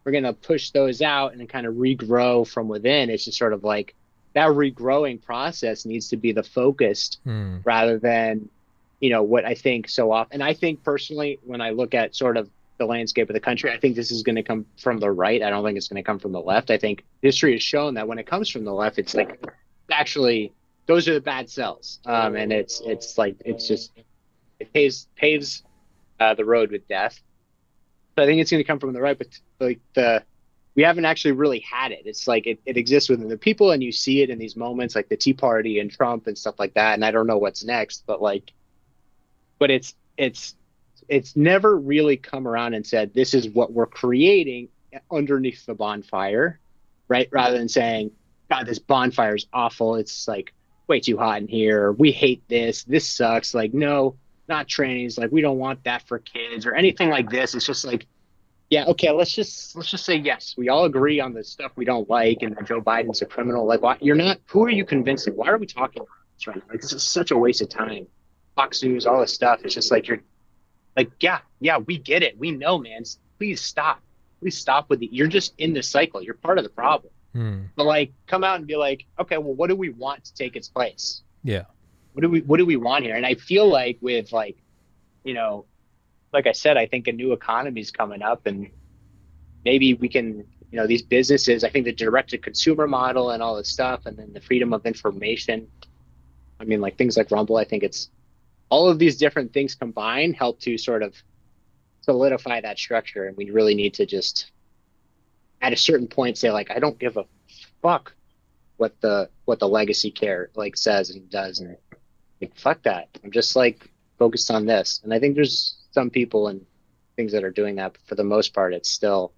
we're gonna push those out and kind of regrow from within. It's just sort of like that regrowing process needs to be the focused Hmm. rather than you know what i think so often and i think personally when i look at sort of the landscape of the country i think this is going to come from the right. I don't think it's going to come from the left. I think history has shown that when it comes from the left it's like actually those are the bad cells. Um, and it's it's like it's just it paves paves uh, the road with death. So i think it's going to come from the right but like the we haven't actually really had it. It's like it, it exists within the people and you see it in these moments like the tea party and trump and stuff like that and i don't know what's next but like but it's it's it's never really come around and said this is what we're creating underneath the bonfire right? Rather than saying god this bonfire is awful. It's like way too hot in here. We hate this. This sucks. Like no not trains like we don't want that for kids or anything like this. It's just like yeah okay let's just let's just say yes. We all agree on the stuff we don't like and that joe biden's a criminal. Like why you're not who are you convincing? Why are we talking about this right now? Like this is such a waste of time. Fox news all this stuff it's just like you're like yeah yeah we get it. We know man. Please stop. Please stop with the you're just in the cycle. You're part of the problem. Hmm. but like come out and be like okay well what do we want to take its place? Yeah. what do we what do we want here? And i feel like with like you know like i said i think a new economy is coming up and maybe we can you know these businesses i think the direct to consumer model and all this stuff and then the freedom of information. I mean like things like rumble i think it's all of these different things combined help to sort of solidify that structure. And we really need to just at a certain point say like i don't give a fuck what the what the legacy care like says and does. And like fuck that. I'm just like focused on this. And i think there's some people and things that are doing that but for the most part it's still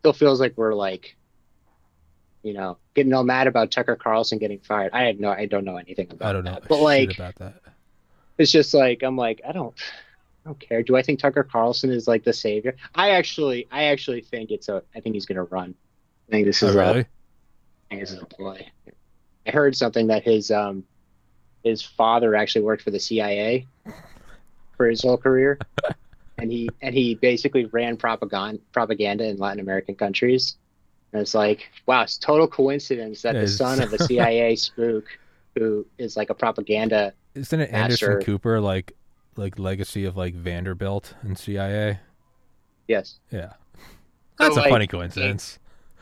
still feels like we're like you know getting all mad about tucker carlson getting fired i had no i don't know anything about I don't know that but like about that. it's just like I'm like I don't I don't care. Do I think Tucker Carlson is like the savior? I actually I actually think it's a I think he's gonna run. I think this Oh, is a, really? I think this is a play. I heard something that his um his father actually worked for the CIA for his whole career. and he and he basically ran propaganda propaganda in Latin American countries. And it's like, wow, it's total coincidence that the son of a CIA spook who is like a propaganda Isn't it Anderson Cooper like like legacy of like Vanderbilt and CIA? Yes. Yeah, that's So, a like, funny coincidence.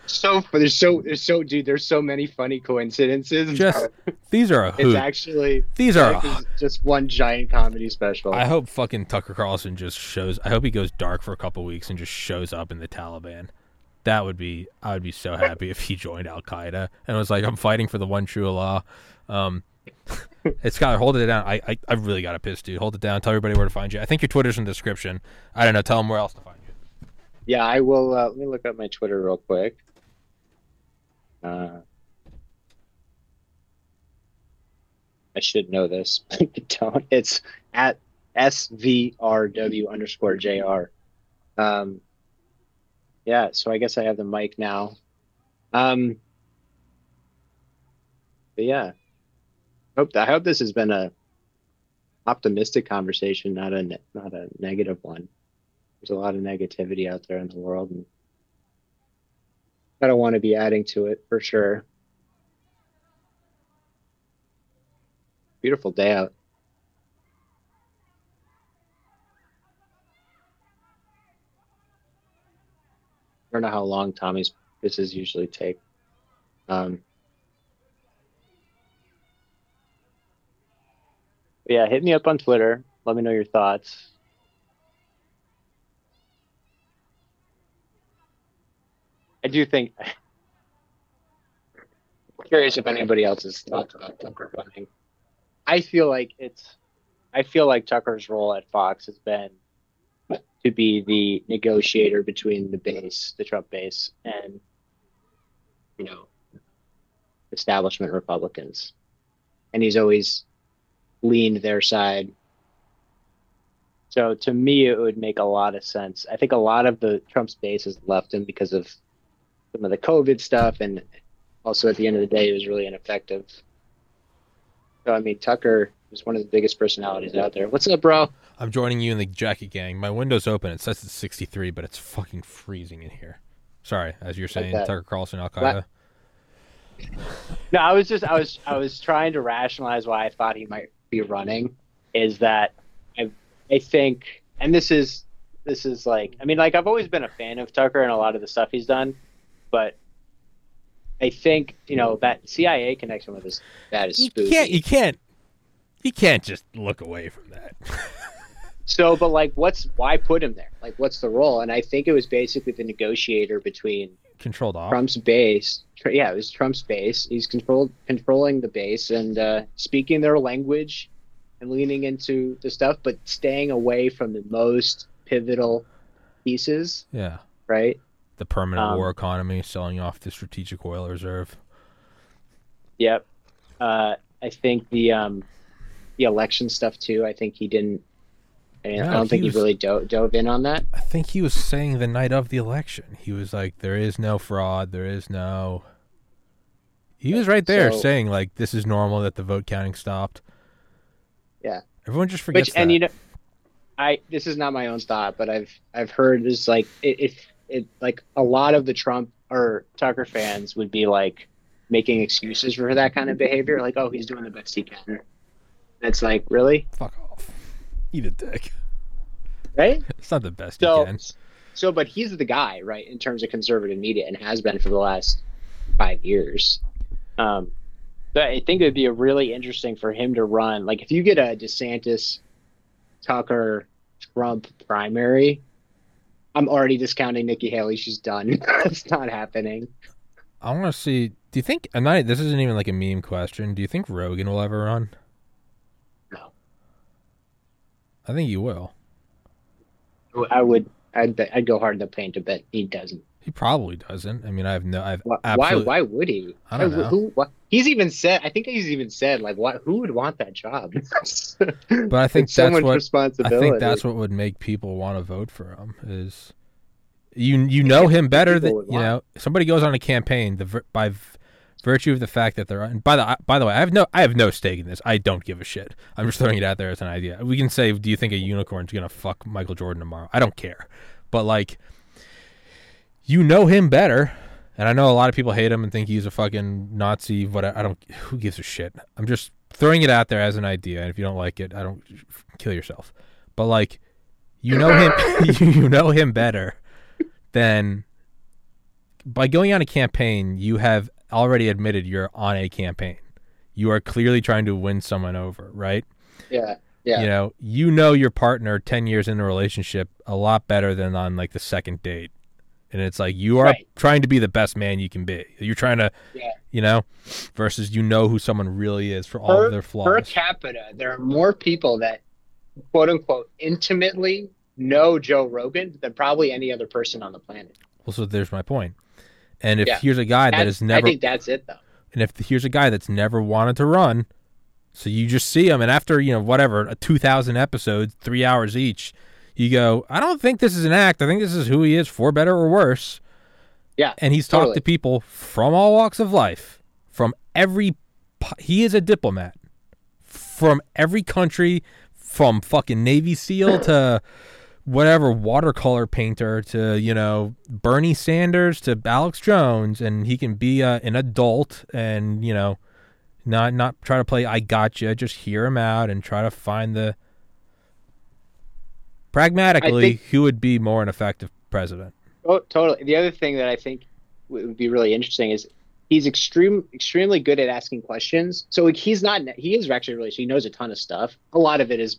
So there's so there's so dude. There's so many funny coincidences. Just these are a it's actually These are. A, just one giant comedy special. I hope fucking Tucker Carlson just shows. I hope he goes dark for a couple weeks and just shows up in the Taliban. That would be. I would be so happy if he joined Al Qaeda and was like, "I'm fighting for the one true Allah." Um, it's got hold it down. I, I I really got a piss, dude. Hold it down. Tell everybody where to find you. I think your Twitter's in the description. I don't know. Tell them where else to find you. Yeah, I will. Uh, let me look up my Twitter real quick. Uh, I should know this, but don't. It's at SVRW underscore JR. Um, yeah, so I guess I have the mic now. Um, but yeah, hope I hope this has been a optimistic conversation, not a not a negative one there's a lot of negativity out there in the world and I don't want to be adding to it for sure. Beautiful day out. I don't know how long Tommy's pisses usually take. Um, yeah, hit me up on Twitter. Let me know your thoughts. I do think. Curious if anybody else has thoughts about Tucker funding. I feel like it's. I feel like Tucker's role at Fox has been to be the negotiator between the base, the Trump base, and you know, establishment Republicans, and he's always leaned their side. So to me, it would make a lot of sense. I think a lot of the Trump's base has left him because of some of the COVID stuff, and also at the end of the day, it was really ineffective. So I mean, Tucker is one of the biggest personalities out there. What's up, bro? I'm joining you in the jacket gang. My window's open. It says it's 63, but it's fucking freezing in here. Sorry, as you're saying, that. Tucker Carlson, Al Qaeda. No, I was just I was I was trying to rationalize why I thought he might be running. Is that I I think, and this is this is like I mean like I've always been a fan of Tucker and a lot of the stuff he's done, but I think you know that CIA connection with his that is You can't. You can't. You can't just look away from that. So, but like, what's why put him there? Like, what's the role? And I think it was basically the negotiator between Controlled off. Trump's base. Yeah, it was Trump's base. He's controlled controlling the base and uh, speaking their language and leaning into the stuff, but staying away from the most pivotal pieces. Yeah. Right? The permanent Um, war economy, selling off the strategic oil reserve. Yep. Uh, I think the um, the election stuff too. I think he didn't. I, mean, I don't he think was- he really do- dove in on that. I think he was saying the night of the election. He was like, "There is no fraud. There is no." He was right there So- saying like, "This is normal that the vote counting stopped." Yeah. Everyone just forgets Which and you know, I this is not my own thought, but I've I've heard is like it, it it like a lot of the Trump or Tucker fans would be like making excuses for that kind of behavior, like oh he's doing the best he can. It's like really Fuck off. Eat a dick. right. It's not the best So you can. so but he's the guy right in terms of conservative media and has been for the last five years. Um, but I think it would be a really interesting for him to run. Like if you get a DeSantis, Tucker, Trump primary, I'm already discounting Nikki Haley. She's done. It's not happening. I want to see. Do you think? And I, this isn't even like a meme question. Do you think Rogan will ever run? No. I think he will. I would. I'd, I'd go hard in the paint to bet he doesn't. He probably doesn't. I mean, I have no. I've Why? Why, absolutely. why would he? I don't Why- know. Who? What? He's even said. I think he's even said like, what? Who would want that job? But I think so that's much what I think that's what would make people want to vote for him is you you know him better than you know somebody goes on a campaign the by virtue of the fact that they're and by the by the way I have no I have no stake in this I don't give a shit I'm just throwing it out there as an idea we can say do you think a unicorn's gonna fuck Michael Jordan tomorrow I don't care but like you know him better and I know a lot of people hate him and think he's a fucking Nazi but I, I don't who gives a shit I'm just throwing it out there as an idea. And if you don't like it, I don't kill yourself. But like, you know him, you know him better than by going on a campaign. You have already admitted you're on a campaign. You are clearly trying to win someone over, right? Yeah. Yeah. You know, you know your partner 10 years in a relationship a lot better than on like the second date. And it's like you are Right. trying to be the best man you can be. You're trying to, Yeah. you know, versus you know who someone really is for all per, of their flaws. per capita, there are more people that quote unquote intimately know Joe Rogan than probably any other person on the planet. Well, so there's my point. And if Yeah. here's a guy that That's- has never I think that's it though. And if here's a guy that's never wanted to run, so you just see him, and after you know whatever a two thousand episodes, three hours each, you go, I don't think this is an act. I think this is who he is, for better or worse. Yeah, And he's talked to people from all walks of life, from every. He is a diplomat from every country, from fucking Navy SEAL to whatever watercolor painter to you know Bernie Sanders to Alex Jones, and he can be uh, an adult and you know not not try to play I gotcha, just hear him out and try to find the pragmatically think- who would be more an effective president. Oh, totally. The other thing that I think would be really interesting is he's extreme, extremely good at asking questions. So like, he's not, he is actually really, so he knows a ton of stuff. A lot of it is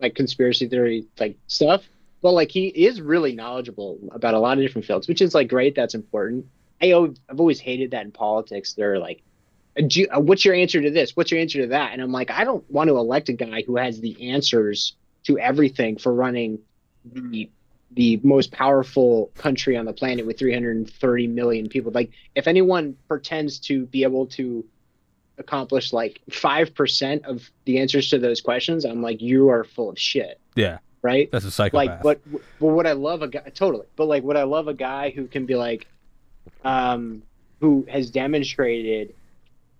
like conspiracy theory like stuff, but like he is really knowledgeable about a lot of different fields, which is like great. That's important. I, I've always hated that in politics. They're like, "Uh, do you- uh, what's your answer to this? What's your answer to that? And I'm like, I don't want to elect a guy who has the answers to everything for running the the most powerful country on the planet with 330 million people. Like, if anyone pretends to be able to accomplish like 5% of the answers to those questions, I'm like, you are full of shit, Yeah, right? that's a psychopath. Like, but, but what I love a guy, totally, but like, what I love a guy who can be like, um, who has demonstrated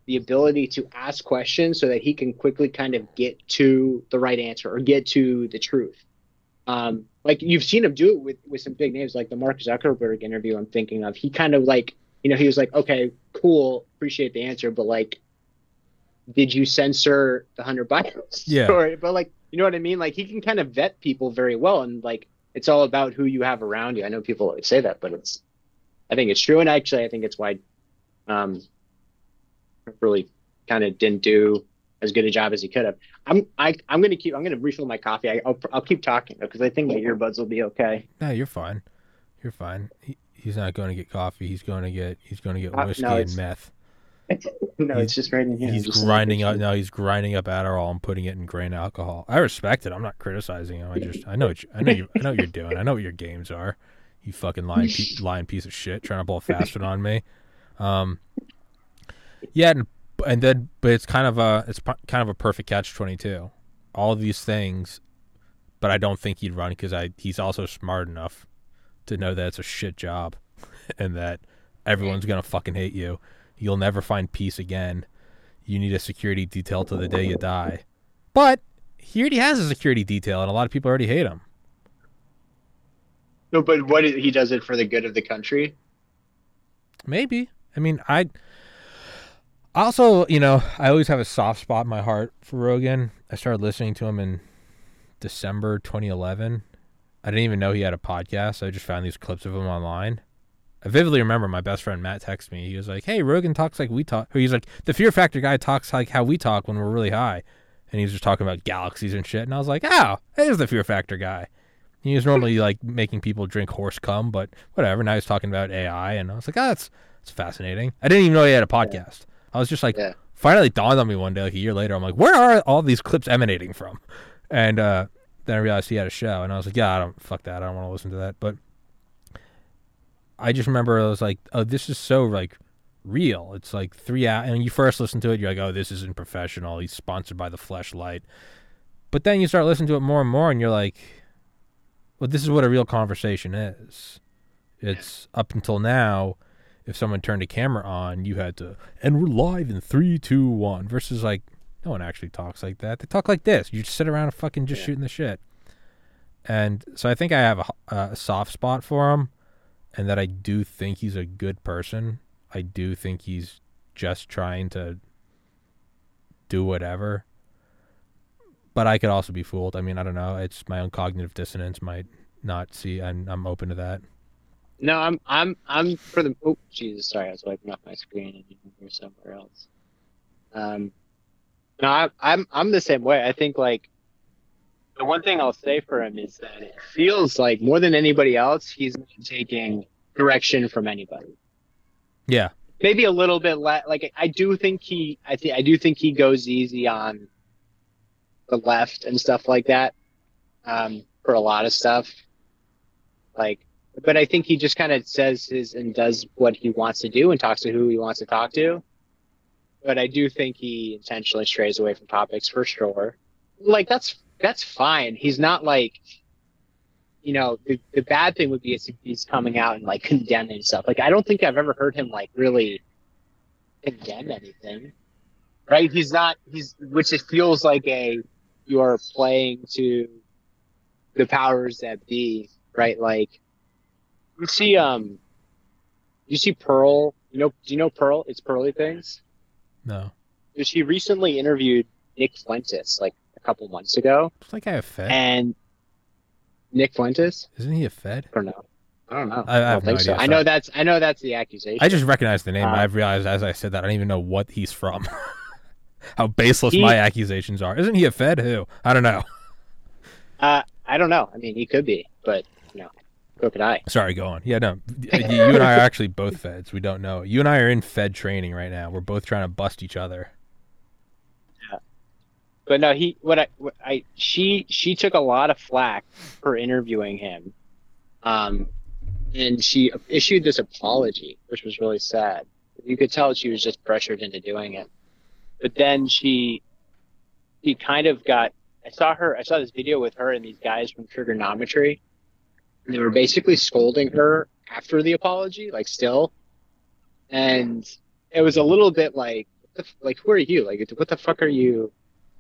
the ability to ask questions so that he can quickly kind of get to the right answer or get to the truth. Um, like you've seen him do it with, with some big names, like the Mark Zuckerberg interview I'm thinking of. He kind of like, you know, he was like, okay, cool, appreciate the answer, but like, did you censor the Hunter Biden Yeah. story? But like, you know what I mean? Like he can kind of vet people very well, and like, it's all about who you have around you. I know people always say that, but it's, I think it's true, and actually, I think it's why, um, really kind of didn't do as good a job as he could have. I'm I, am I'm gonna keep I'm gonna refill my coffee. I, I'll I'll keep talking because I think my earbuds will be okay. No, you're fine. You're fine. He, he's not going to get coffee. He's going to get he's going to get Uh, whiskey no, and it's- meth. no, He's- it's just right in here. he's Just- grinding up. No, he's grinding up Adderall and putting it in grain alcohol. I respect it. I'm not criticizing him. I just I know what you, I know you I know what you're doing. I know what your games are. You fucking lying pe- lying piece of shit trying to pull a fast one on me. Um. Yeah, and, and then but it's kind of a it's p- kind of a perfect catch twenty two. All these things, but I don't think he'd run because I he's also smart enough to know that it's a shit job, and that everyone's gonna fucking hate you. You'll never find peace again. You need a security detail till the day you die. But he already has a security detail, and a lot of people already hate him. No, but what he does it for the good of the country. Maybe. I mean, I also, you know, I always have a soft spot in my heart for Rogan. I started listening to him in December 2011. I didn't even know he had a podcast. I just found these clips of him online. I vividly remember my best friend Matt texted me. He was like, "Hey, Rogan talks like we talk." He's like, "The Fear Factor guy talks like how we talk when we're really high," and he's just talking about galaxies and shit. And I was like, "Oh, there's the Fear Factor guy." He was normally like making people drink horse cum, but whatever. Now he's talking about AI, and I was like, "Oh, that's that's fascinating." I didn't even know he had a podcast. I was just like, Yeah. finally dawned on me one day, like a year later. I'm like, "Where are all these clips emanating from?" And uh, then I realized he had a show, and I was like, "Yeah, I don't fuck that. I don't want to listen to that." But I just remember I was like, "Oh, this is so like real." It's like three hours, and when you first listen to it, you're like, "Oh, this isn't professional." He's sponsored by the Fleshlight, but then you start listening to it more and more, and you're like, "Well, this is what a real conversation is." It's up until now. If someone turned a camera on, you had to, and we're live in three, two, one. Versus like, no one actually talks like that. They talk like this. You just sit around and fucking just Yeah. shooting the shit. And so I think I have a, a soft spot for him, and that I do think he's a good person. I do think he's just trying to do whatever. But I could also be fooled. I mean, I don't know. It's my own cognitive dissonance might not see. I'm I'm open to that. No, I'm I'm I'm for the. Oh Jesus, sorry, I was wiping off my screen and you were somewhere else. Um, no, I, I'm I'm the same way. I think like the one thing I'll say for him is that it feels like more than anybody else, he's not taking direction from anybody. Yeah. Maybe a little bit less. Like I do think he, I think I do think he goes easy on the left and stuff like that um, for a lot of stuff. Like, but I think he just kind of says his and does what he wants to do and talks to who he wants to talk to. But I do think he intentionally strays away from topics for sure. Like that's that's fine. He's not like, you know, the, the bad thing would be if he's coming out and like condemning stuff. Like, I don't think I've ever heard him like really condemn anything, right? He's not, he's, which it feels like a, you're playing to the powers that be, right? Like, you see, um, you see Pearl, you know, do you know Pearl? It's Pearly Things. No. She recently interviewed Nick Fuentes, like a couple months ago. It's like I have Fed. And Nick Fuentes? Isn't he a Fed? Or no? I don't know. I, I, I don't think no so. I know that's I know that's the accusation. I just recognize the name. Uh, I've realized as I said that I don't even know what he's from. How baseless He- my accusations are. Isn't he a Fed? Who? I don't know. Uh, I don't know. I mean, he could be, but so could I. Sorry, go on. Yeah, no. You and I are actually both Feds. We don't know. You and I are in Fed training right now. We're both trying to bust each other. Yeah. But no, he what I what I she she took a lot of flack for interviewing him, um, and she issued this apology, which was really sad. You could tell she was just pressured into doing it. But then she, she kind of got. I saw her. I saw this video with her and these guys from Trigonometry, they were basically scolding her after the apology, like still, and it was a little bit like, what the f- like, who are you? Like, what the fuck are you?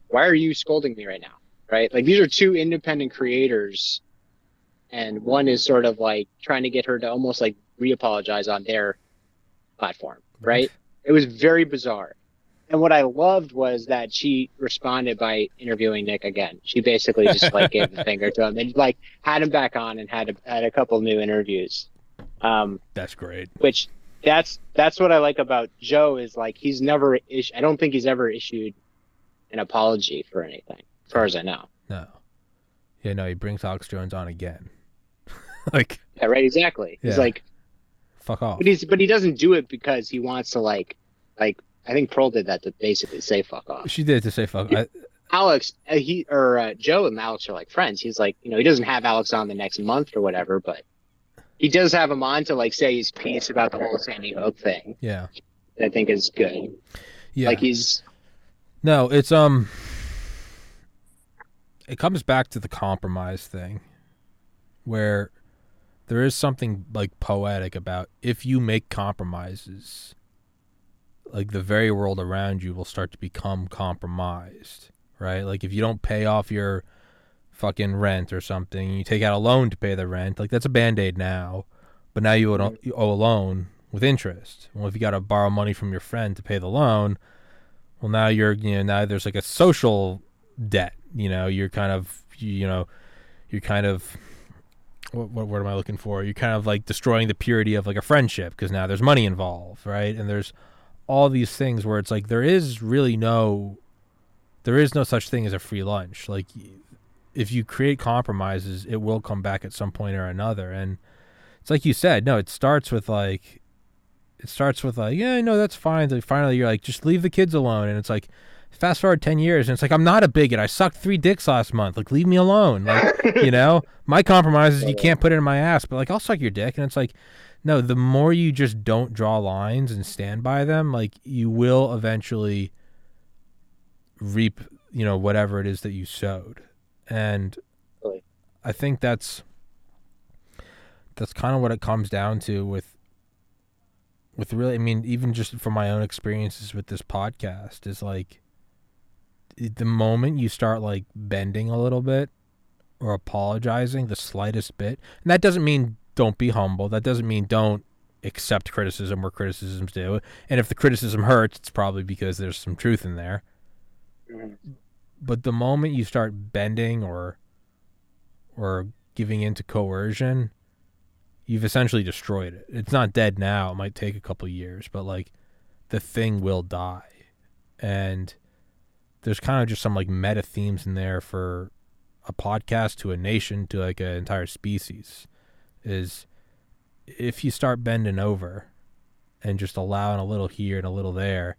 why are you scolding me right now? Right? Like these are two independent creators and one is sort of like trying to get her to almost like re-apologize on their platform, right? It was very bizarre. And what I loved was that she responded by interviewing Nick again. She basically just like gave the finger to him and like had him back on and had a, had a couple new interviews. Um, That's great. which that's that's what I like about Joe is like he's never is- I don't think he's ever issued an apology for anything, as far as I know. No. Yeah, no, he brings Alex Jones on again. like, Yeah, right. Exactly. He's Yeah. like, fuck off. but he's but he doesn't do it because he wants to like, like I think Pearl did that to basically say fuck off. She did to say fuck. I, Alex, uh, he or uh, Joe and Alex are like friends. He's like, you know, he doesn't have Alex on the next month or whatever, but he does have him on to like say his piece about the whole Sandy Hook thing. yeah. I think is good. Yeah. Like he's No, it's um it comes back to the compromise thing where there is something like poetic about if you make compromises like the very world around you will start to become compromised, right? Like if you don't pay off your fucking rent or something, you take out a loan to pay the rent, like that's a band-aid now, but now you owe, mm-hmm. you owe a loan with interest. Well, if you got to borrow money from your friend to pay the loan, well now you're you know now there's like a social debt you know you're kind of you, you know you're kind of what, what word am i looking for you're kind of like destroying the purity of like a friendship because now there's money involved right and there's all these things where it's like there is really no there is no such thing as a free lunch like if you create compromises it will come back at some point or another and it's like you said no it starts with like it starts with like, yeah, no, that's fine. Then finally, you're like, just leave the kids alone, and it's like, fast forward ten years, and it's like, I'm not a bigot. I sucked three dicks last month. Like, leave me alone. Like, you know, my compromise is you can't put it in my ass, but like, I'll suck your dick, and it's like, no, the more you just don't draw lines and stand by them, like, you will eventually reap, you know, whatever it is that you sowed, and Really? I think that's that's kind of what it comes down to with with really i mean even just from my own experiences with this podcast is like the moment you start like bending a little bit or apologizing the slightest bit and that doesn't mean don't be humble that doesn't mean don't accept criticism where criticism's do. and if the criticism hurts it's probably because there's some truth in there Mhm. But the moment you start bending or or giving into coercion, you've essentially destroyed it. It's not dead now. It might take a couple years, but like the thing will die. And there's kind of just some like meta themes in there for a podcast to a nation to like an entire species is if you start bending over and just allowing a little here and a little there,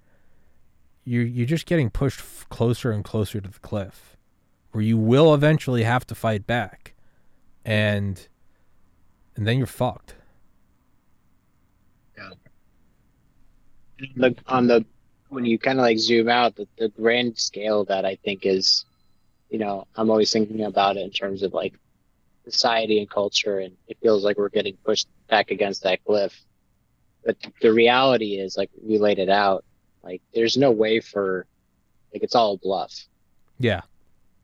you're you're just getting pushed closer and closer to the cliff, where you will eventually have to fight back, and and then you're fucked. the on the when you kind of like zoom out the, the grand scale that i think is you know i'm always thinking about it in terms of like society and culture and it feels like we're getting pushed back against that cliff. But the reality is like we laid it out like there's no way for like it's all a bluff. Yeah,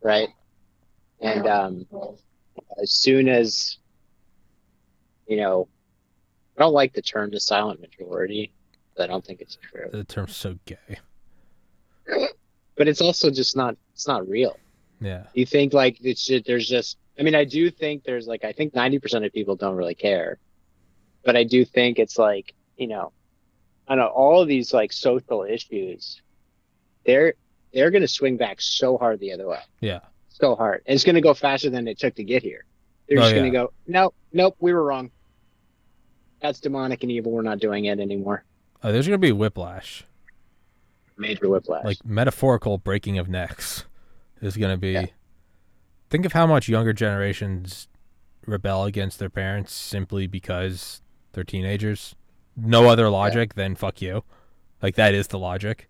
right? And um as soon as you know i don't like the term the silent majority but i don't think it's true. The term's so gay. but it's also just not it's not real. Yeah, you think like it's just, there's just i mean i do think there's like i think 90% of people don't really care. But i do think it's like you know i know all of these like social issues they're they're going to swing back so hard the other way. Yeah, so hard. And it's going to go faster than it took to get here. They're Oh, just yeah. going to go nope nope we were wrong. That's demonic and evil. We're not doing it anymore. Oh, there's gonna be whiplash, major whiplash. Like metaphorical breaking of necks, is gonna be. Yeah. Think of how much younger generations rebel against their parents simply because they're teenagers. No other logic than fuck you. Like that is the logic.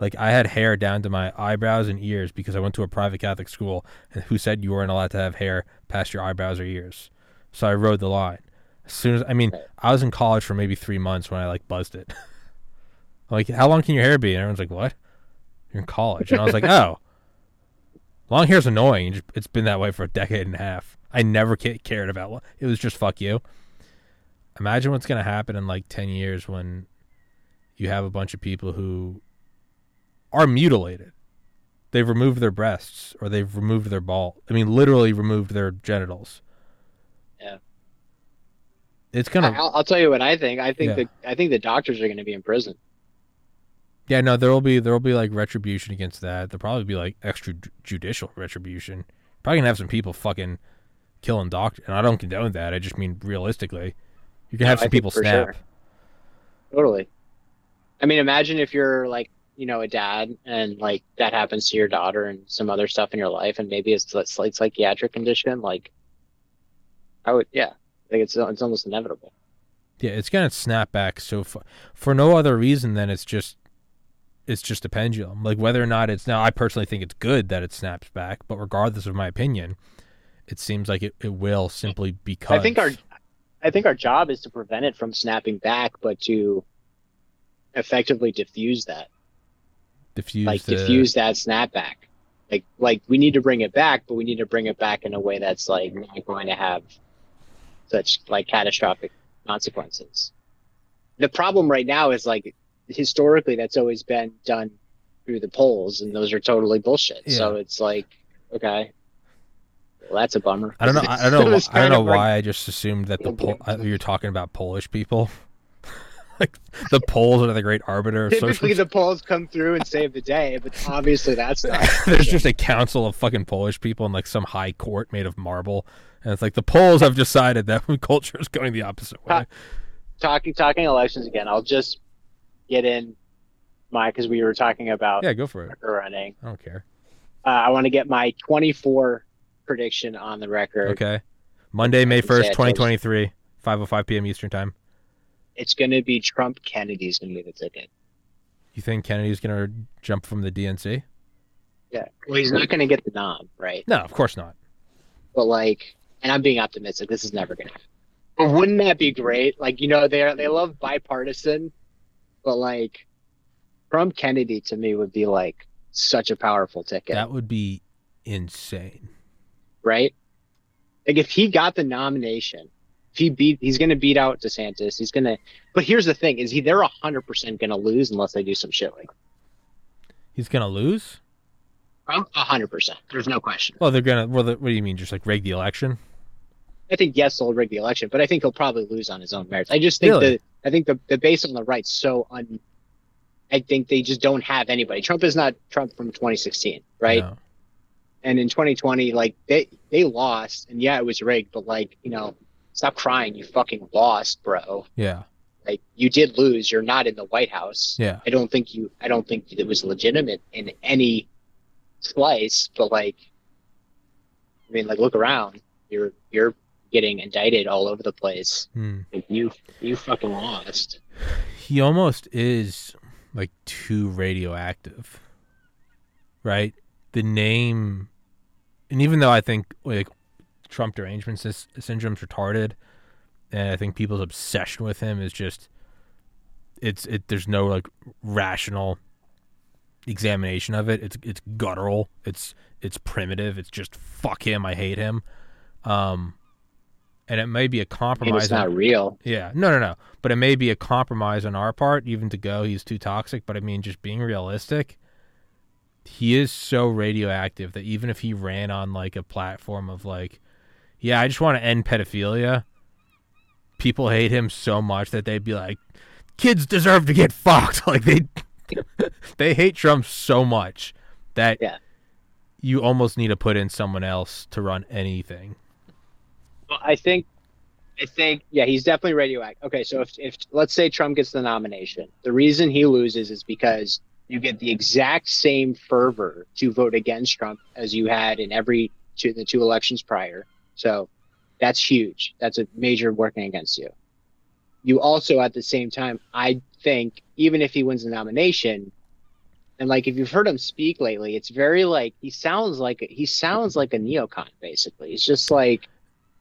Like I had hair down to my eyebrows and ears because I went to a private Catholic school and who said you weren't allowed to have hair past your eyebrows or ears. So I rode the line. As soon as I mean, I was in college for maybe three months when I like buzzed it. like, how long can your hair be? And everyone's like, What? You're in college. And I was like, Oh. Long hair's annoying. It's been that way for a decade and a half. I never cared about lo- it was just fuck you. Imagine what's gonna happen in like ten years when you have a bunch of people who are mutilated. They've removed their breasts or they've removed their ball. I mean, literally removed their genitals. Yeah. It's gonna. I, will I'll tell you what I think. I think Yeah. the I think the doctors are going to be in prison. Yeah, no, there will be there will be like retribution against that. There'll probably be like extrajudicial retribution. Probably gonna have some people fucking killing doctors, and I don't condone that. I just mean realistically, you can have No, I some people snap. sure. Totally. I mean, imagine if you're like, you know, a dad and like that happens to your daughter and some other stuff in your life, and maybe it's a slight psychiatric condition. Like, I would, yeah, think it's it's almost inevitable. Yeah, it's gonna snap back so far for no other reason than it's just it's just a pendulum. Like whether or not it's now, I personally think it's good that it snaps back, but regardless of my opinion, it seems like it, it will simply because I think our I think our job is to prevent it from snapping back, but to effectively diffuse that, diffuse like the, diffuse that snapback. Like, like we need to bring it back, but we need to bring it back in a way that's like not going to have such like catastrophic consequences. The problem right now is like historically that's always been done through the polls, and those are totally bullshit. So it's like, okay, well, that's a bummer. I don't know. I, don't know. I don't know of like- why. I just assumed that the Pol- uh, you're talking about Polish people. like the polls are the great arbiter of Typically, social. the polls come through and save the day, but obviously that's not. There's just a council of fucking Polish people in like some high court made of marble, and it's like the polls have decided that culture is going the opposite way. Talking talking elections again. I'll just get in my because we were talking about Yeah, go for it. running. I don't care. Uh, I want to get my 24 prediction on the record. Okay. Monday, May first, I chose- twenty twenty three, five oh five p.m. Eastern time. It's going to be Trump. Kennedy's going to be the ticket. You think Kennedy's gonna jump from the DNC? Yeah. Well, he's not going to get the nom, right? No, of course not. But like, and I'm being optimistic. This is never going to happen. But wouldn't that be great? Like, you know, they they love bipartisan, but like, from Kennedy to me would be like such a powerful ticket. That would be insane. right? Like if he got the nomination, if he beat, he's going to beat out DeSantis. He's going to. But here's the thing: is he they're hundred percent going to lose unless they do some shit like. He's gonna lose. Hundred percent. There's no question. Well, they're gonna. Well, the, what do you mean? Just like rig the election? I think yes, they'll rig the election, but I think he'll probably lose on his own merits. I just think Really? that I think the the base on the right's so un. I think they just don't have anybody. Trump is not Trump from 2016, right? No. And in 2020, like they they lost, and yeah, it was rigged, but like you know, stop crying, you fucking lost, bro. Yeah. Like you did lose. You're not in the White House. Yeah. I don't think you. I don't think it was legitimate in any slice. But like, I mean, like look around. You're you're getting indicted all over the place. Hmm. Like, you you fucking lost. He almost is like too radioactive, right? The name, and even though I think like Trump derangement sys- syndrome's retarded, and I think people's obsession with him is just it's it. There's no like rational examination of it. It's it's guttural. It's it's primitive. It's just fuck him. I hate him. Um, and it may be a compromise. it's on- not real. yeah, no, no, no. But it may be a compromise on our part, even to go. He's too toxic. But I mean, just being realistic, he is so radioactive that even if he ran on like a platform of like, yeah, I just want to end pedophilia, people hate him so much that they'd be like, kids deserve to get fucked. Like they, they hate Trump so much that Yeah. you almost need to put in someone else to run anything. Well, I think, I think, yeah, he's definitely radioactive. Okay, so if, if let's say Trump gets the nomination, the reason he loses is because you get the exact same fervor to vote against Trump as you had in every two the two elections prior. So that's huge. That's a major working against you. You also, at the same time, I think even if he wins the nomination, and like if you've heard him speak lately, it's very like he sounds like he sounds like a neocon basically. It's just like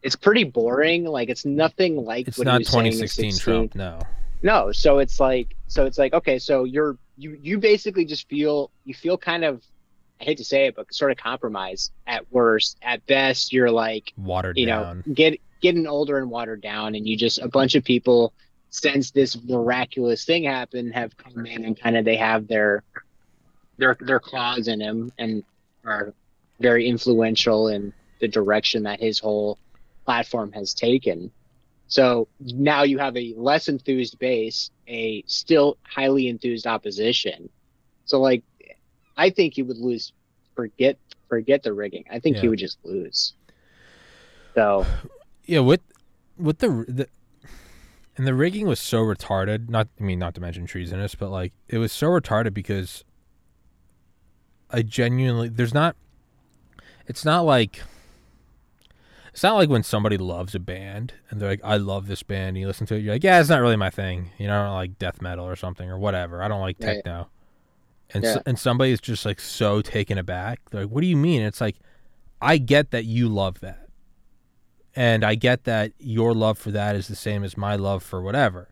it's pretty boring. Like it's nothing like It's what not was saying in 2016 16. Trump, no. No, so it's like so it's like okay, so you're you you basically just feel you feel kind of I hate to say it, but sort of compromised at worst. At best, you're like Watered you down. know get getting older and watered down, and you just a bunch of people since this miraculous thing happened have come in and kind of they have their their their claws in him and are very influential in the direction that his whole platform has taken. So now you have a less enthused base, a still highly enthused opposition. So like I think he would lose forget forget the rigging. I think he would just lose. So yeah with with the the and the rigging was so retarded not i mean not to mention treasonous but like it was so retarded because i genuinely there's not it's not like it's not like when somebody loves a band and they're like i love this band and you listen to it you're like yeah it's not really my thing you know i don't like death metal or something or whatever i don't like Right. techno and Yeah. and somebody's just like so taken aback they're like what do you mean it's like i get that you love that and I get that your love for that is the same as my love for whatever.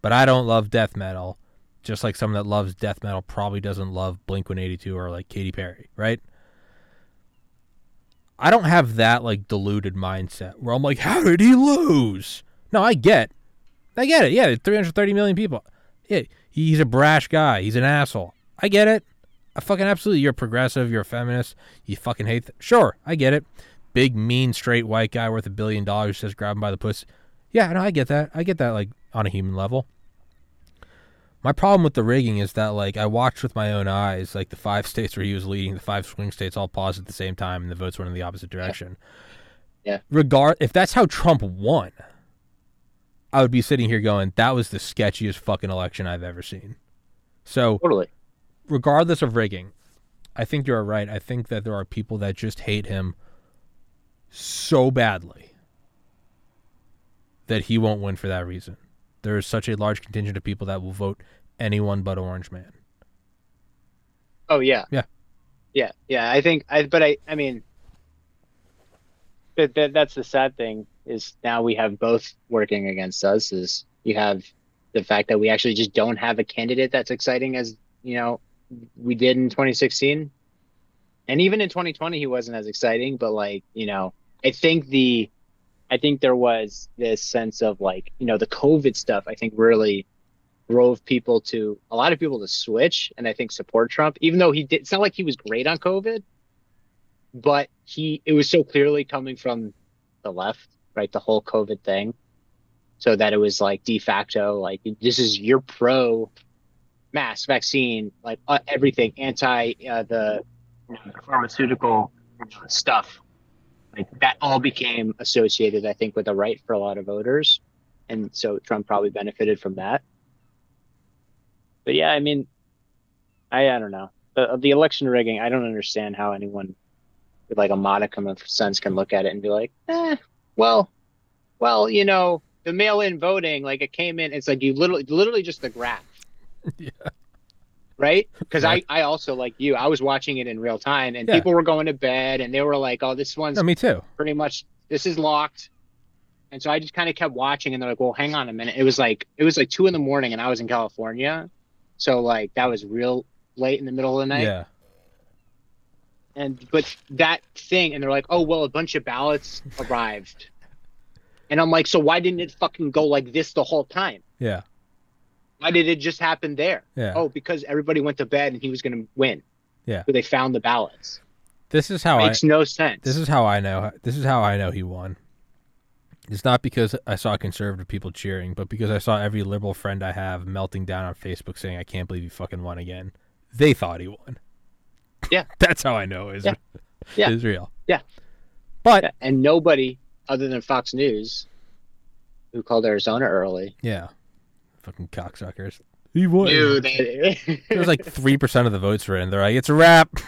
But I don't love death metal, just like someone that loves death metal probably doesn't love Blink 182 or like Katy Perry, right? I don't have that like deluded mindset where I'm like, how did he lose? No, I get, I get it. Yeah, 330 million people. Yeah, he's a brash guy. He's an asshole. I get it. I fucking absolutely. You're progressive. You're a feminist. You fucking hate. Th- sure, I get it big, mean, straight white guy worth a billion dollars says grab him by the pussy. Yeah, no, I get that. I get that, like, on a human level. My problem with the rigging is that, like, I watched with my own eyes, like, the five states where he was leading, the five swing states all paused at the same time, and the votes went in the opposite direction. Yeah. Regard if that's how Trump won, I would be sitting here going, that was the sketchiest fucking election I've ever seen. So, totally. regardless of rigging, I think you're right. I think that there are people that just hate him so badly that he won't win for that reason. There is such a large contingent of people that will vote anyone but Orange Man. Oh yeah. Yeah. Yeah. Yeah. I think I but I I mean that, that that's the sad thing is now we have both working against us is you have the fact that we actually just don't have a candidate that's exciting as you know we did in 2016 and even in 2020 he wasn't as exciting but like you know i think the i think there was this sense of like you know the covid stuff i think really drove people to a lot of people to switch and I think support Trump, even though he did. It's not like he was great on COVID, but he it was so clearly coming from the left, right? The whole COVID thing, so that it was like de facto, like this is your pro mask vaccine, like uh, everything anti uh, the pharmaceutical stuff. Like that all became associated, I think, with the right for a lot of voters, and so Trump probably benefited from that. But yeah, I mean, I I don't know the the election rigging. I don't understand how anyone with like a modicum of sense can look at it and be like, eh, well, well, you know, the mail-in voting, like it came in. It's like you literally, literally just the graph. Yeah. Right? Because Right. I, I also like you. I was watching it in real time, and Yeah. people were going to bed, and they were like, "Oh, this one's No, me too. pretty much this is locked." And so I just kind of kept watching, and they're like, "Well, hang on a minute." It was like it was like two in the morning, and I was in California, so like that was real late in the middle of the night. Yeah. And but that thing, and they're like, "Oh, well, a bunch of ballots arrived," and I'm like, "So why didn't it fucking go like this the whole time? Yeah. Why did it just happen there?" Yeah. Oh, because everybody went to bed and he was going to win. Yeah. So they found the ballots. This is how I Makes no sense. This is how I know. This is how I know he won. It's not because I saw conservative people cheering, but because I saw every liberal friend I have melting down on Facebook saying, "I can't believe he fucking won again." They thought he won. Yeah. that's how I know is Yeah. Yeah. is real. Yeah. but Yeah, and nobody other than Fox News, who called Arizona early, yeah, fucking cocksuckers. He won. knew that. Was like three percent of the votes were in. They're like, "It's a wrap."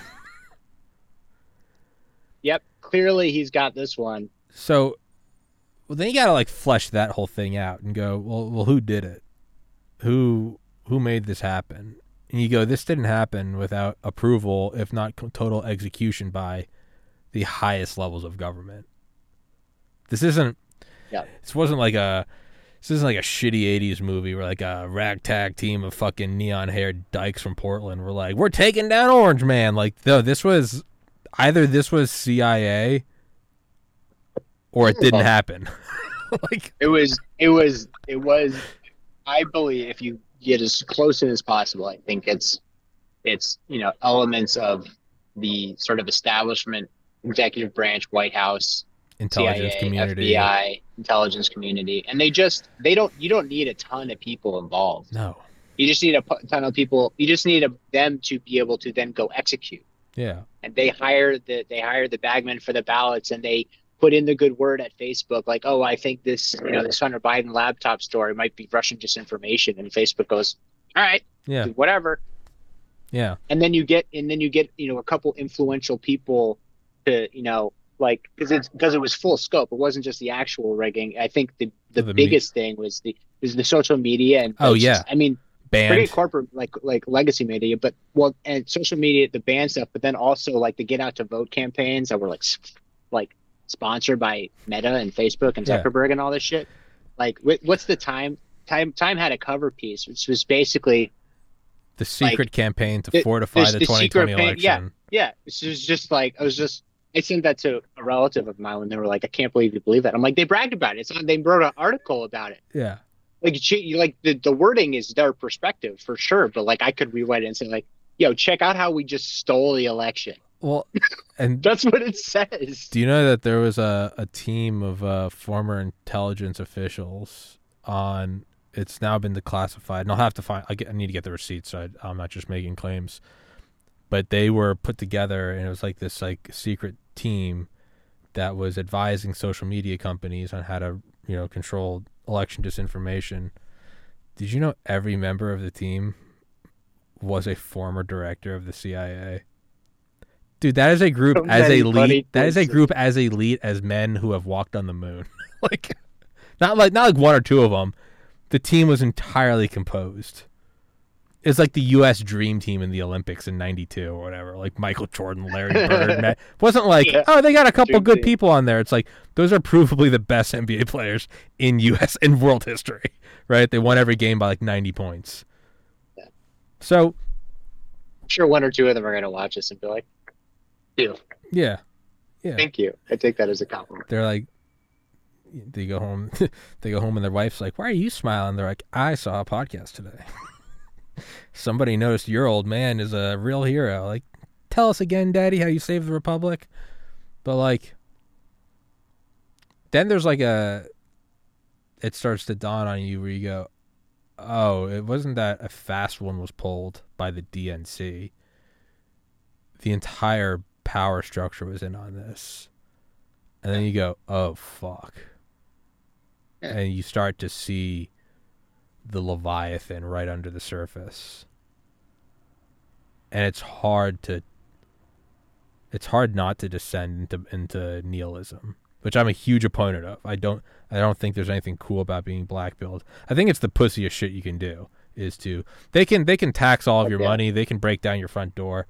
yep, clearly he's got this one. So, well, then you gotta like flesh that whole thing out and go, well, well, who did it? Who who made this happen? And you go, this didn't happen without approval, if not total execution by the highest levels of government. This isn't. Yeah. This wasn't like a. This isn't like a shitty '80s movie where like a ragtag team of fucking neon-haired dykes from Portland were like, "We're taking down Orange Man." Like, no, this was either this was CIA or it didn't oh. happen. like, It was, it was, it was. I believe if you get as close in as possible, I think it's, it's you know elements of the sort of establishment, executive branch, White House, intelligence CIA, community. FBI, intelligence community, and they just they don't you don't need a ton of people involved. No. You just need a ton of people. You just need a, them to be able to then go execute. Yeah. And they hire the they hire the bagmen for the ballots, and they put in the good word at Facebook, like, oh, I think this you know this Hunter Biden laptop story might be Russian disinformation, and Facebook goes, all right, Yeah. whatever. Yeah. And then you get and then you get you know a couple influential people to you know like because it's because it was full scope. It wasn't just the actual rigging. I think the the, The me- biggest thing was the was the social media and Oh, yeah. I mean Banned. forget corporate like like legacy media, but well and social media the ban stuff, but then also like the get out to vote campaigns that were like like sponsored by Meta and Facebook and Yeah. Zuckerberg and all this shit. Like wh- what's the time? Time Time had a cover piece which was basically the secret campaign to the- fortify the the 2020 election. yeah. Yeah, this is just like I was just. I sent that to a relative of mine and they were like, "I can't believe you believe that." I'm like, they bragged about it. It's on. They wrote an article about it. Yeah. Like, she, like the the wording is their perspective for sure, but like I could rewrite it and say like, "Yo, check out how we just stole the election." Well, and That's what it says. do you know that there was a, a team of uh, former intelligence officials on? It's now been declassified, and I'll have to find. I, get, I need to get the receipts, so I, I'm not just making claims. But they were put together, and it was like this like secret team that was advising social media companies on how to you know control election disinformation. Did you know every member of the team was a former director of the CIA? Dude, that is a group So as elite. That is a group as elite as men who have walked on the moon. like, not like not like one or two of them. The team was entirely composed. It's like the U.S. Dream Team in the Olympics in '92 or whatever. Like Michael Jordan, Larry Bird. Matt. It wasn't like, Yeah. oh, they got a couple Dream good Team. people on there. It's like those are provably the best NBA players in U.S. in world history. Right? They won every game by like 90 points. Yeah. So I'm sure one or two of them are gonna watch this and be like, "Ew, yeah, yeah. thank you." I take that as a compliment. they're like they go home. they go home, and their wife's like, "Why are you smiling?" They're like, "I saw a podcast today. Somebody noticed your old man is a real hero. Like, tell us again, Daddy, how you saved the Republic." But like, then there's like a. It starts to dawn on you where you go, "Oh, it wasn't that a fast one was pulled by the DNC. The entire power structure was in on this." And then you go, "Oh fuck." And you start to see the leviathan right under the surface. And it's hard to it's hard not to descend into into nihilism, which I'm a huge opponent of. I don't I don't think there's anything cool about being black pilled. I think it's the pussiest shit you can do is to they can they can tax all of your Okay. money, they can break down your front door,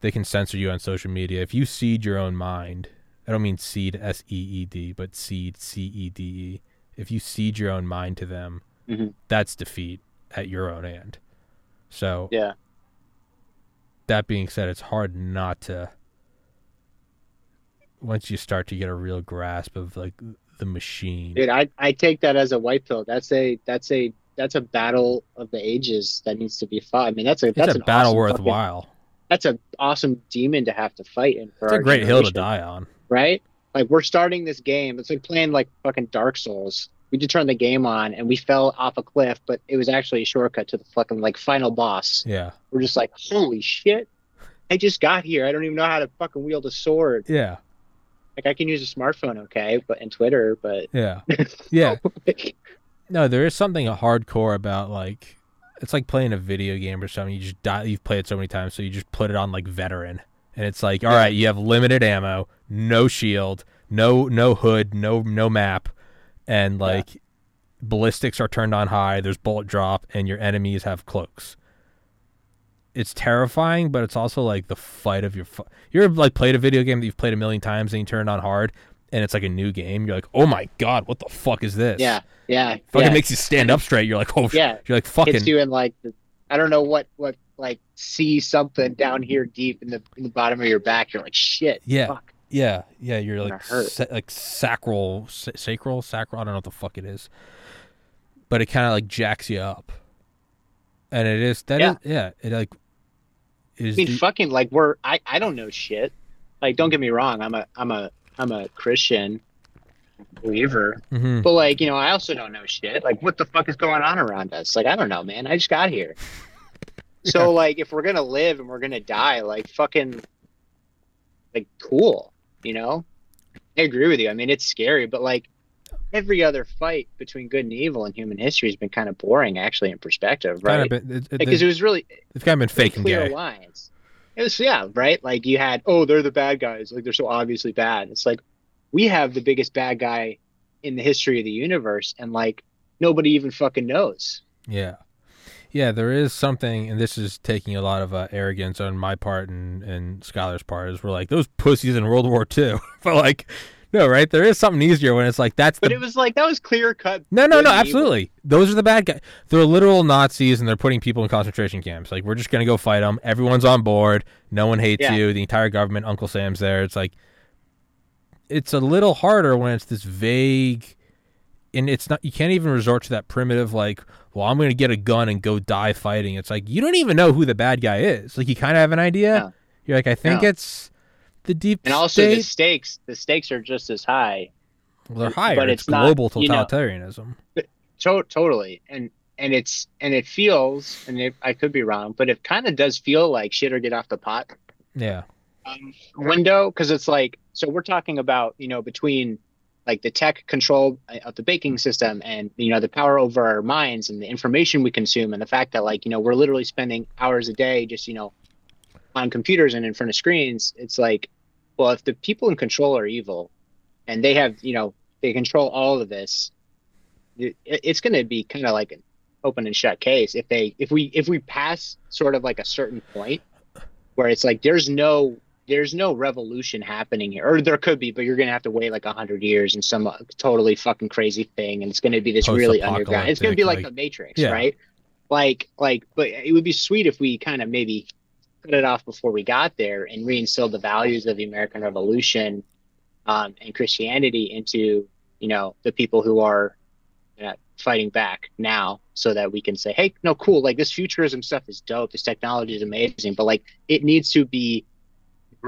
they can censor you on social media. If you cede your own mind, I don't mean seed S E E D, but cede C E D E. If you cede your own mind to them, Mhm. that's defeat at your own end. So Yeah. that being said, it's hard not to once you start to get a real grasp of like the machine. Dude, I, I take that as a white pill. That's a that's a that's a battle of the ages that needs to be fought. I mean, that's a it's that's a battle awesome fucking- worthwhile. that's an awesome demon to have to fight in. For It's a great hill to die on. right? Like we're starting this game. It's like playing like fucking Dark Souls. We just turned the game on and we fell off a cliff, but it was actually a shortcut to the fucking like final boss. Yeah. We're just like, holy shit! I just got here. I don't even know how to fucking wield a sword. Yeah. Like I can use a smartphone, okay, but and Twitter, but Yeah. Yeah. No, there is something hardcore about like it's like playing a video game or something. You just die, you've played it so many times, so you just put it on like veteran, and it's like, all right, you have limited ammo, no shield, no no hood, no no map, and like ballistics are turned on high. There's bullet drop, and your enemies have cloaks. It's terrifying, but it's also like the fight of your. Fu- you're like played a video game that you've played a million times and you turn it on hard, and it's like a new game. You're like, oh my god, what the fuck is this? yeah, yeah, Fucking yeah. makes you stand up straight. You're like, oh, yeah. Yeah. You're like, fucking. hits you in like the, I don't know what what like see something down here deep in the in the bottom of your back. You're like shit. Yeah. Fuck. Yeah, yeah. You're like, sa- like sacral, sa- sacral, sacral. I don't know what the fuck it is, but it kind of like jacks you up, and it is that is Yeah. yeah. It like is I mean, the- fucking like we're I I don't know shit. Like, don't get me wrong. I'm a I'm a I'm a Christian believer, Mhm. but like you know, I also don't know shit. Like, what the fuck is going on around us? Like, I don't know, man. I just got here. So like, if we're gonna live and we're gonna die, like fucking, like cool, you know. I agree with you. I mean, it's scary, but like every other fight between good and evil in human history has been kind of boring, actually, in perspective, kind right? of been, it, it, Because it was really it's kind of been fake and clear gay. lines. It was yeah, right. Like you had, oh, they're the bad guys. Like they're so obviously bad. It's like we have the biggest bad guy in the history of the universe, and like nobody even fucking knows. Yeah. Yeah, there is something, and this is taking a lot of uh, arrogance on my part and, and Schuyler's part, is we're like, those pussies in World War II. but, like, no, right? There is something easier when it's like, that's But the. it was like that was clear cut. no, no, no, and evil. absolutely. Those are the bad guys. They're literal Nazis, and they're putting people in concentration camps. Like, we're just going to go fight them. Everyone's on board. No one hates Yeah. you. The entire government, Uncle Sam's there. It's like, it's a little harder when it's this vague and it's not you can't even resort to that primitive like well i'm going to get a gun and go die fighting it's like you don't even know who the bad guy is like you kind of have an idea No. you're like i think No. it's the deep And also the stakes, the stakes are just as high. well, they're higher but it's, it's not, global you know- totalitarianism To- totally. And and it's and it feels, and it, I could be wrong, but it kind of does feel like shit or get off the pot. yeah um, window because it's like so we're talking about you know between like the tech control of the banking mm. system and you know the power over our minds and the information we consume and the fact that like you know we're literally spending hours a day just you know on computers and in front of screens it's like well if the people in control are evil and they have you know they control all of this it, it's going to be kind of like an open and shut case if they if we if we pass sort of like a certain point where it's like there's no there's no revolution happening here or there could be but you're gonna have to wait like a hundred years and some uh, totally fucking crazy thing and it's gonna be this really underground it's gonna be like, Post-apocalyptic, the matrix Yeah. right like like but it would be sweet if we kind of maybe cut it off before we got there and reinstill the values of the american revolution um, and christianity into you know, the people who are uh, fighting back now so that we can say, hey, no, cool, like this futurism stuff is dope, this technology is amazing, but like it needs to be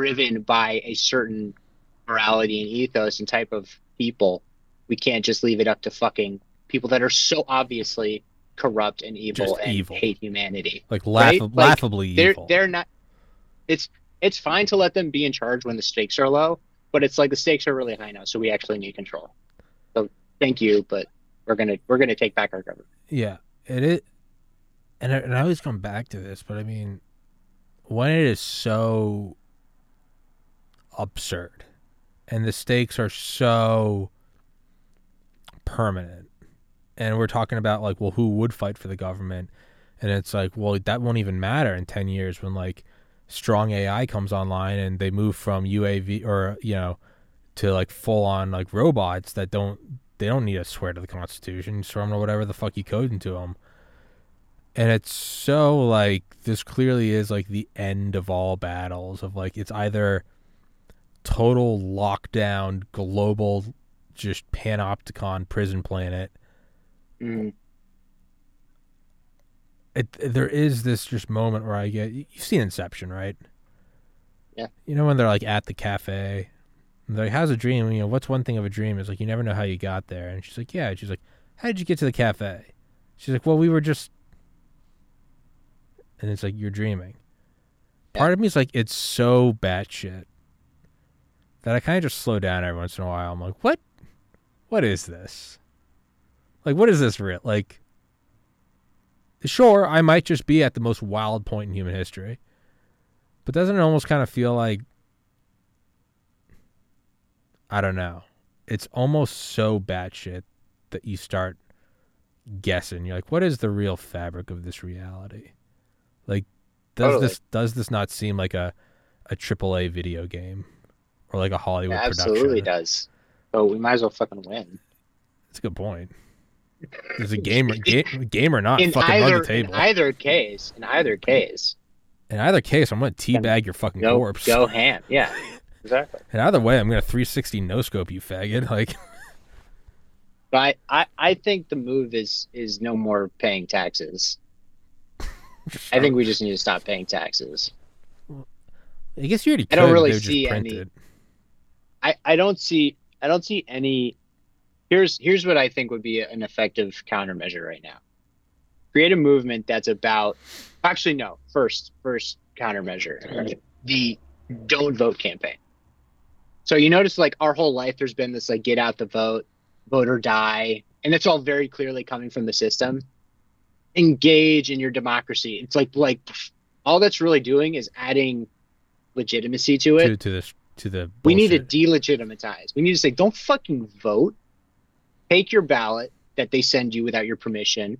driven by a certain morality and ethos and type of people. We can't just leave it up to fucking people that are so obviously corrupt and evil Just and evil. hate humanity. Like, laugh- Right? Like, laughably They're evil. they're not. It's it's fine to let them be in charge when the stakes are low, but it's like the stakes are really high now, so we actually need control. So thank you, but we're gonna we're gonna take back our government. Yeah, it is, and I, and I always come back to this, but I mean, when it is so absurd, and the stakes are so permanent, and we're talking about like, well, who would fight for the government, and it's like, well, that won't even matter in ten years when like strong AI comes online and they move from UAV or you know to like full on like robots that don't they don't need to swear to the Constitution, to whatever the fuck you code into them. And it's so like this clearly is like the end of all battles of like it's either total lockdown, global, just panopticon prison planet. Mm, It, there is this just moment where I get you've seen Inception, right? Yeah. You know when they're like at the cafe, they're like, "How's a dream?" You know, what's one thing of a dream is like you never know how you got there. And she's like, "Yeah." She's like, "How did you get to the cafe?" She's like, "Well, we were just," and it's like you're dreaming. Part of me is like, it's so batshit that I kind of just slow down every once in a while. I'm like, what? What is this? Like, what is this real? Like, sure, I might just be at the most wild point in human history, but doesn't it almost kind of feel like I don't know? It's almost so batshit that you start guessing. You're like, what is the real fabric of this reality? Like, does Totally. this does this not seem like a a triple A video game or like a Hollywood it absolutely production? does. So we might as well fucking win. That's a good point. There's a gamer ga- game or not in fucking either hug the table. in either case, in either case, In either case, I'm gonna teabag your fucking go corpse. go ham. Yeah, exactly. And either way, I'm gonna 360 no scope you faggot. Like, But I, I, I think the move is is no more paying taxes. I think we just need to stop paying taxes. I guess you already. I don't really they would just see any-. I, I don't see I don't see any here's here's what I think would be an effective countermeasure right now. Create a movement that's about actually no, first first countermeasure. The don't vote campaign. So you notice like our whole life there's been this like get out the vote, vote or die, and it's all very clearly coming from the system. Engage in your democracy. It's like like all that's really doing is adding legitimacy to it to to this to the. we need to bullshit. delegitimize. We need to say, don't fucking vote. Take your ballot that they send you without your permission,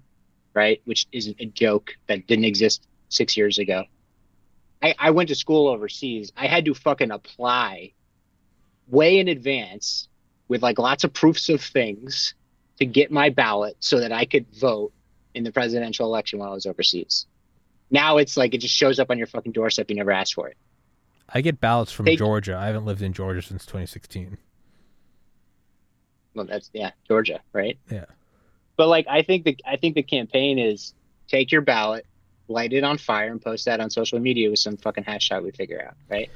right? Which is a joke that didn't exist six years ago. I, I went to school overseas. I had to fucking apply way in advance with like lots of proofs of things to get my ballot so that I could vote in the presidential election while I was overseas. Now it's like it just shows up on your fucking doorstep. You never asked for it. I get ballots from Take- Georgia. I haven't lived in Georgia since 2016. Well, that's yeah, Georgia, right? Yeah. But like, I think the I think the campaign is take your ballot, light it on fire, and post that on social media with some fucking hashtag we figure out, right?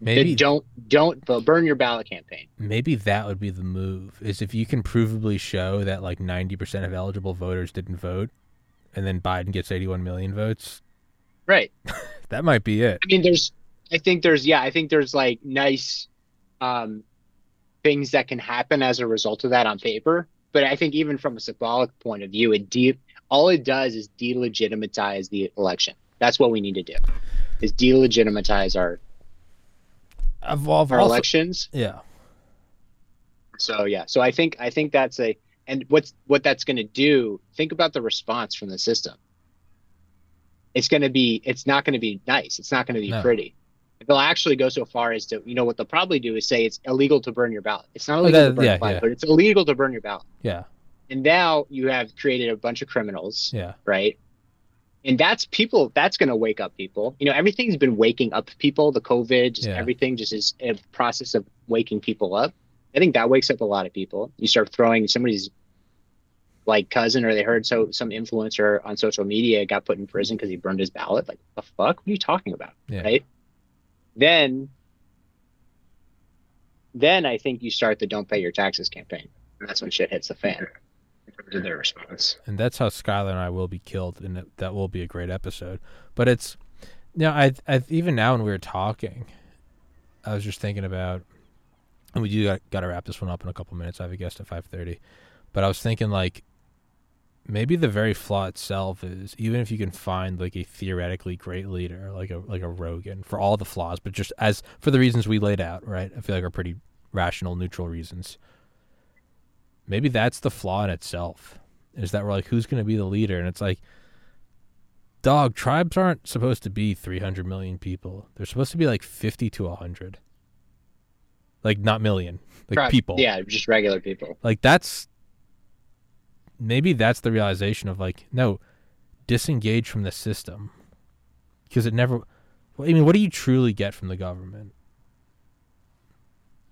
The Maybe don't don't vote, burn your ballot campaign. maybe that would be the move. Is if you can provably show that like 90% of eligible voters didn't vote, and then Biden gets 81 million votes. Right. That might be it. I mean, there's, I think there's, yeah, I think there's like nice, um, things that can happen as a result of that on paper. But I think even from a symbolic point of view, it de- all it does is delegitimize the election. That's what we need to do, is delegitimize our I've, I've our also, elections. yeah. So yeah, so I think I think that's a and what's what that's going to do. Think about the response from the system. It's going to be it's not going to be nice. It's not going to be No. pretty. They'll actually go so far as to you know what they'll probably do is say it's illegal to burn your ballot. It's not Oh, illegal that- to burn yeah, your ballot, yeah. but it's illegal to burn your ballot. Yeah. And now you have created a bunch of criminals, Yeah. right? And that's people. That's going to wake up people. You know, everything's been waking up people. The COVID, just Yeah. everything, just is a process of waking people up. I think that wakes up a lot of people. You start throwing somebody's like cousin, or they heard so some influencer on social media got put in prison because he burned his ballot. Like the fuck? What are you talking about? Yeah. Right? Then, then I think you start the "Don't Pay Your Taxes" campaign, and that's when shit hits the fan. In terms of their response. and that's how Schuyler and I will be killed, and it, that will be a great episode. But it's, you know, I, I even now when we were talking, I was just thinking about, and we do got, got to wrap this one up in a couple minutes. I have a guest at five thirty, but I was thinking like, maybe the very flaw itself is even if you can find like a theoretically great leader, like a like a Rogan, for all the flaws, but just as for the reasons we laid out, right? I feel like are pretty rational, neutral reasons. Maybe that's the flaw in itself is that we're like who's going to be the leader? And it's like dog tribes aren't supposed to be 300 million people. They're supposed to be like 50 to 100 like not million like people. Yeah, just regular people. like that's maybe that's the realization of like no disengage from the system because it never i mean what do you truly get from the government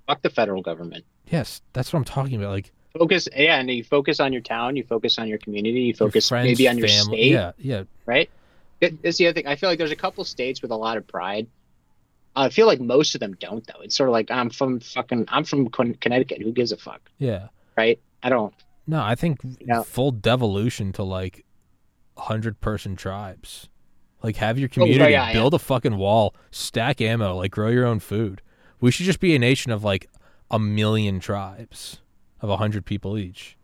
Fuck the federal government. yes that's what i'm talking about like Focus, yeah, and you focus on your town, you focus on your community, you focus friends, maybe on your family- state. yeah yeah right? It's the other thing. I feel like there's a couple states with a lot of pride. I feel like most of them don't, though. It's sort of like I'm from fucking, I'm from Connecticut. Who gives a fuck, yeah right? I don't. No, I think Yeah. full devolution to like hundred person tribes. Like have your Oh, community yeah, yeah. build a fucking wall, stack ammo, like grow your own food. We should just be a nation of like a million tribes of a hundred people each.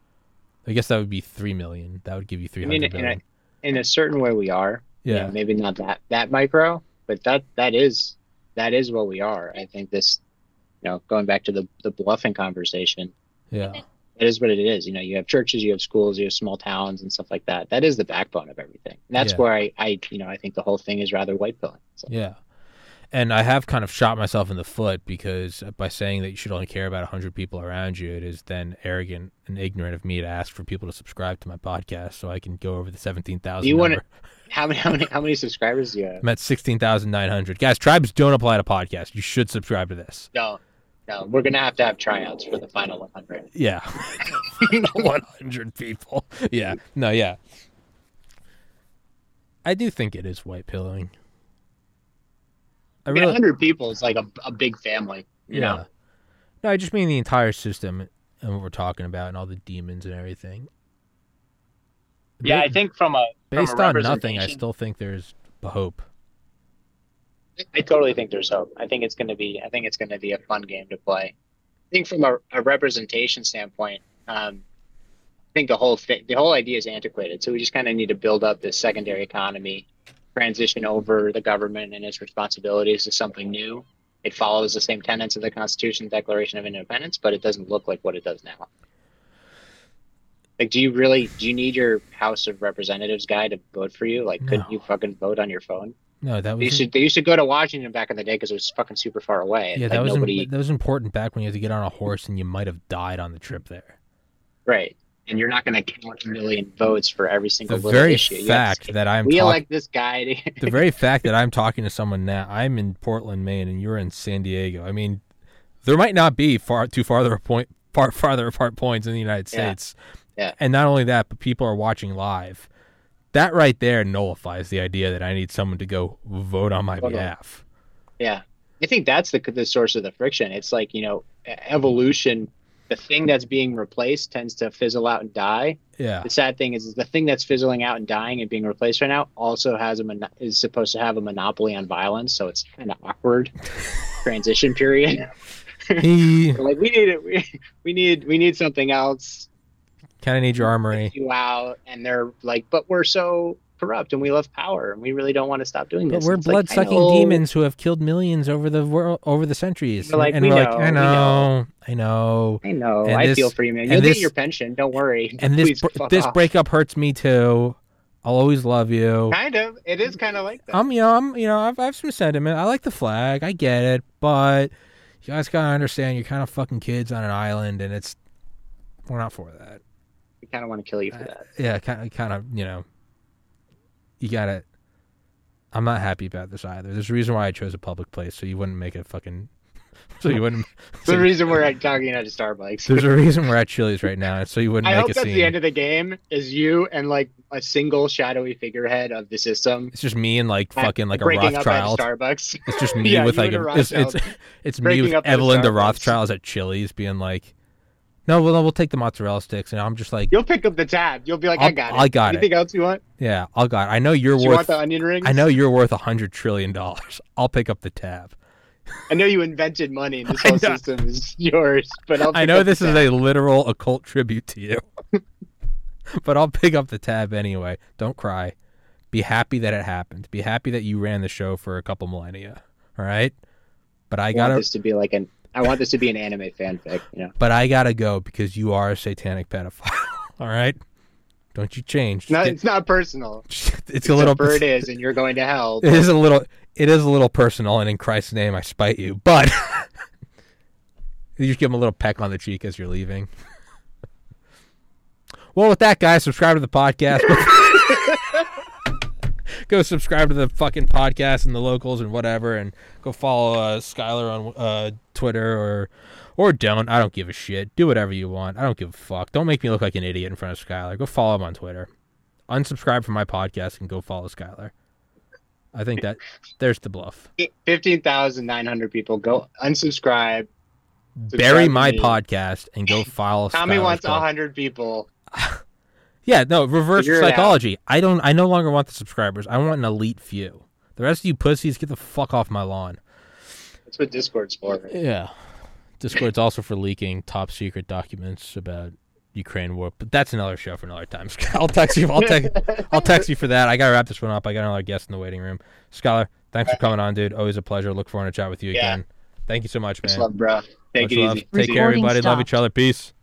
I guess that would be three million. That would give you three I mean, in a, in a certain way, we are. You Yeah, know, maybe not that that micro, but that that is that is what we are. I think this, you know, going back to the the bluffing conversation, yeah, it is what it is. You know, you have churches, you have schools, you have small towns and stuff like that. That is the backbone of everything. And that's Yeah. where I, I, you know, I think the whole thing is rather white pilling. So, yeah. And I have kind of shot myself in the foot because by saying that you should only care about 100 people around you, it is then arrogant and ignorant of me to ask for people to subscribe to my podcast so I can go over the 17,000 you wanna- how many, how many, how many subscribers do you have? I'm at 16,900. Guys, tribes don't apply to podcasts. You should subscribe to this. No, no, we're gonna have to have tryouts for the final 100. Yeah. 100 people. Yeah. No, yeah. I do think it is white pilling. I really 100 people is like a, a big family. You Yeah. know? No, I just mean the entire system and what we're talking about and all the demons and everything. Yeah, Ba- I think from a from a based on nothing, I still think there's hope. I totally think there's hope. I think it's going to be. I think it's going to be a fun game to play. I think from a, a representation standpoint, um, I think the whole thing, the whole idea is antiquated. So we just kind of need to build up this secondary economy, transition over the government and its responsibilities to something new. It follows the same tenets of the Constitution, Declaration of Independence, but it doesn't look like what it does now. Like, do you really do you need your House of Representatives guy to vote for you? Like, couldn't you fucking vote on your phone? No, that They was used to they used to go to Washington back in the day because it was fucking super far away. yeah, like that was im- nobody that was important back when you had to get on a horse and you might have died on the trip there. right, and you're not going to count a million votes for every The single little very issue. You have to fact say, that I'm we talking elect this guy. To, the very fact that I'm talking to someone now, I'm in Portland, Maine, and you're in San Diego. I mean, there might not be far too farther a point, far farther apart points in the United Yeah. States. Yeah. And not only that, but people are watching live. That right there nullifies the idea that I need someone to go vote on my Totally. behalf. yeah, I think that's the the source of the friction. It's like you know, evolution. The thing that's being replaced tends to fizzle out and die. Yeah. The sad thing is, is the thing that's fizzling out and dying and being replaced right now also has a mon- is supposed to have a monopoly on violence. So it's kind of awkward transition period. like we need it. We, we need we need something else. Kind of need your armory. you out and they're like but we're so corrupt and we love power and we really don't want to stop doing this. But we're blood sucking know. demons who have killed millions over the world over the centuries. Like, and we we're like, know, I we know, I know. i know And i this- feel for you man you'll this- get your pension don't worry And this Please this off. breakup hurts me too. I'll always love you. kind of it is kind of like that I'm, you know, I'm, you know, I've, I have some sentiment. I like the flag. I get it, but you guys gotta understand, you're kind of fucking kids on an island, and it's we're not for that. We kind of want to kill you for that Yeah, kind of, kind of, you know, you gotta. I'm not happy about this either. There's a reason why I chose a public place, so you wouldn't make a fucking so you wouldn't. So the reason we're at talking at a Starbucks. there's a reason we're at Chili's right now, and so you wouldn't I make hope a that's scene. the end of the game is you and like a single shadowy figurehead of the system it's just me and like fucking like a Rothschild. Starbucks. It's just me Yeah, with like a, a it's, it's it's me with up at a Evelyn the. Rothschilds at Chili's being like, no, well, no, we'll take the mozzarella sticks, and I'm just like, You'll pick up the tab. You'll be like, i I'll- got it. I got it. Anything else you want? yeah, I'll got. I know you're Do you want worth. the onion rings? I know you're worth a hundred trillion dollars. I'll pick up the tab. I know you invented money, and this whole system is yours. But I'll I know up the this is a literal occult tribute to you, but I'll pick up the tab anyway. Don't cry. Be happy that it happened. Be happy that you ran the show for a couple millennia. All right, but I I gotta. this to be like an. I want this to be an anime fanfic. You know, But I gotta go because you are a satanic pedophile. All right, don't you change. no, it's not personal. get- it's a little. Except for it is, and you're going to hell. It is a little. It is a little personal, and in Christ's name, I spite you. But you just give him a little peck on the cheek as you're leaving. Well, with that, guys, subscribe to the podcast. go subscribe to the fucking podcast and the locals and whatever, and go follow uh, Schuyler on uh, Twitter or or don't. I don't give a shit. Do whatever you want. I don't give a fuck. Don't make me look like an idiot in front of Schuyler. Go follow him on Twitter. Unsubscribe from my podcast and go follow Schuyler. I think that there's the bluff. Fifteen thousand nine hundred people go unsubscribe. Bury my podcast and go follow. Tommy Schuyler's wants hundred people. Yeah, no, reverse Figure psychology. I don't. I no longer want the subscribers. I want an elite few. The rest of you pussies, get the fuck off my lawn. That's what Discord's for. Yeah. Discord's also for leaking top secret documents about Ukraine war, but that's another show for another time. I'll text you. I'll text. I'll text you for that. I gotta wrap this one up. I got another guest in the waiting room. Schuyler, thanks for coming on, dude. Always a pleasure. Look forward to chat with you Yeah. again. Thank you so much, Much man. love, bro. Take Much it love. easy. Take See care, you. Recording everybody. Love each other. Peace.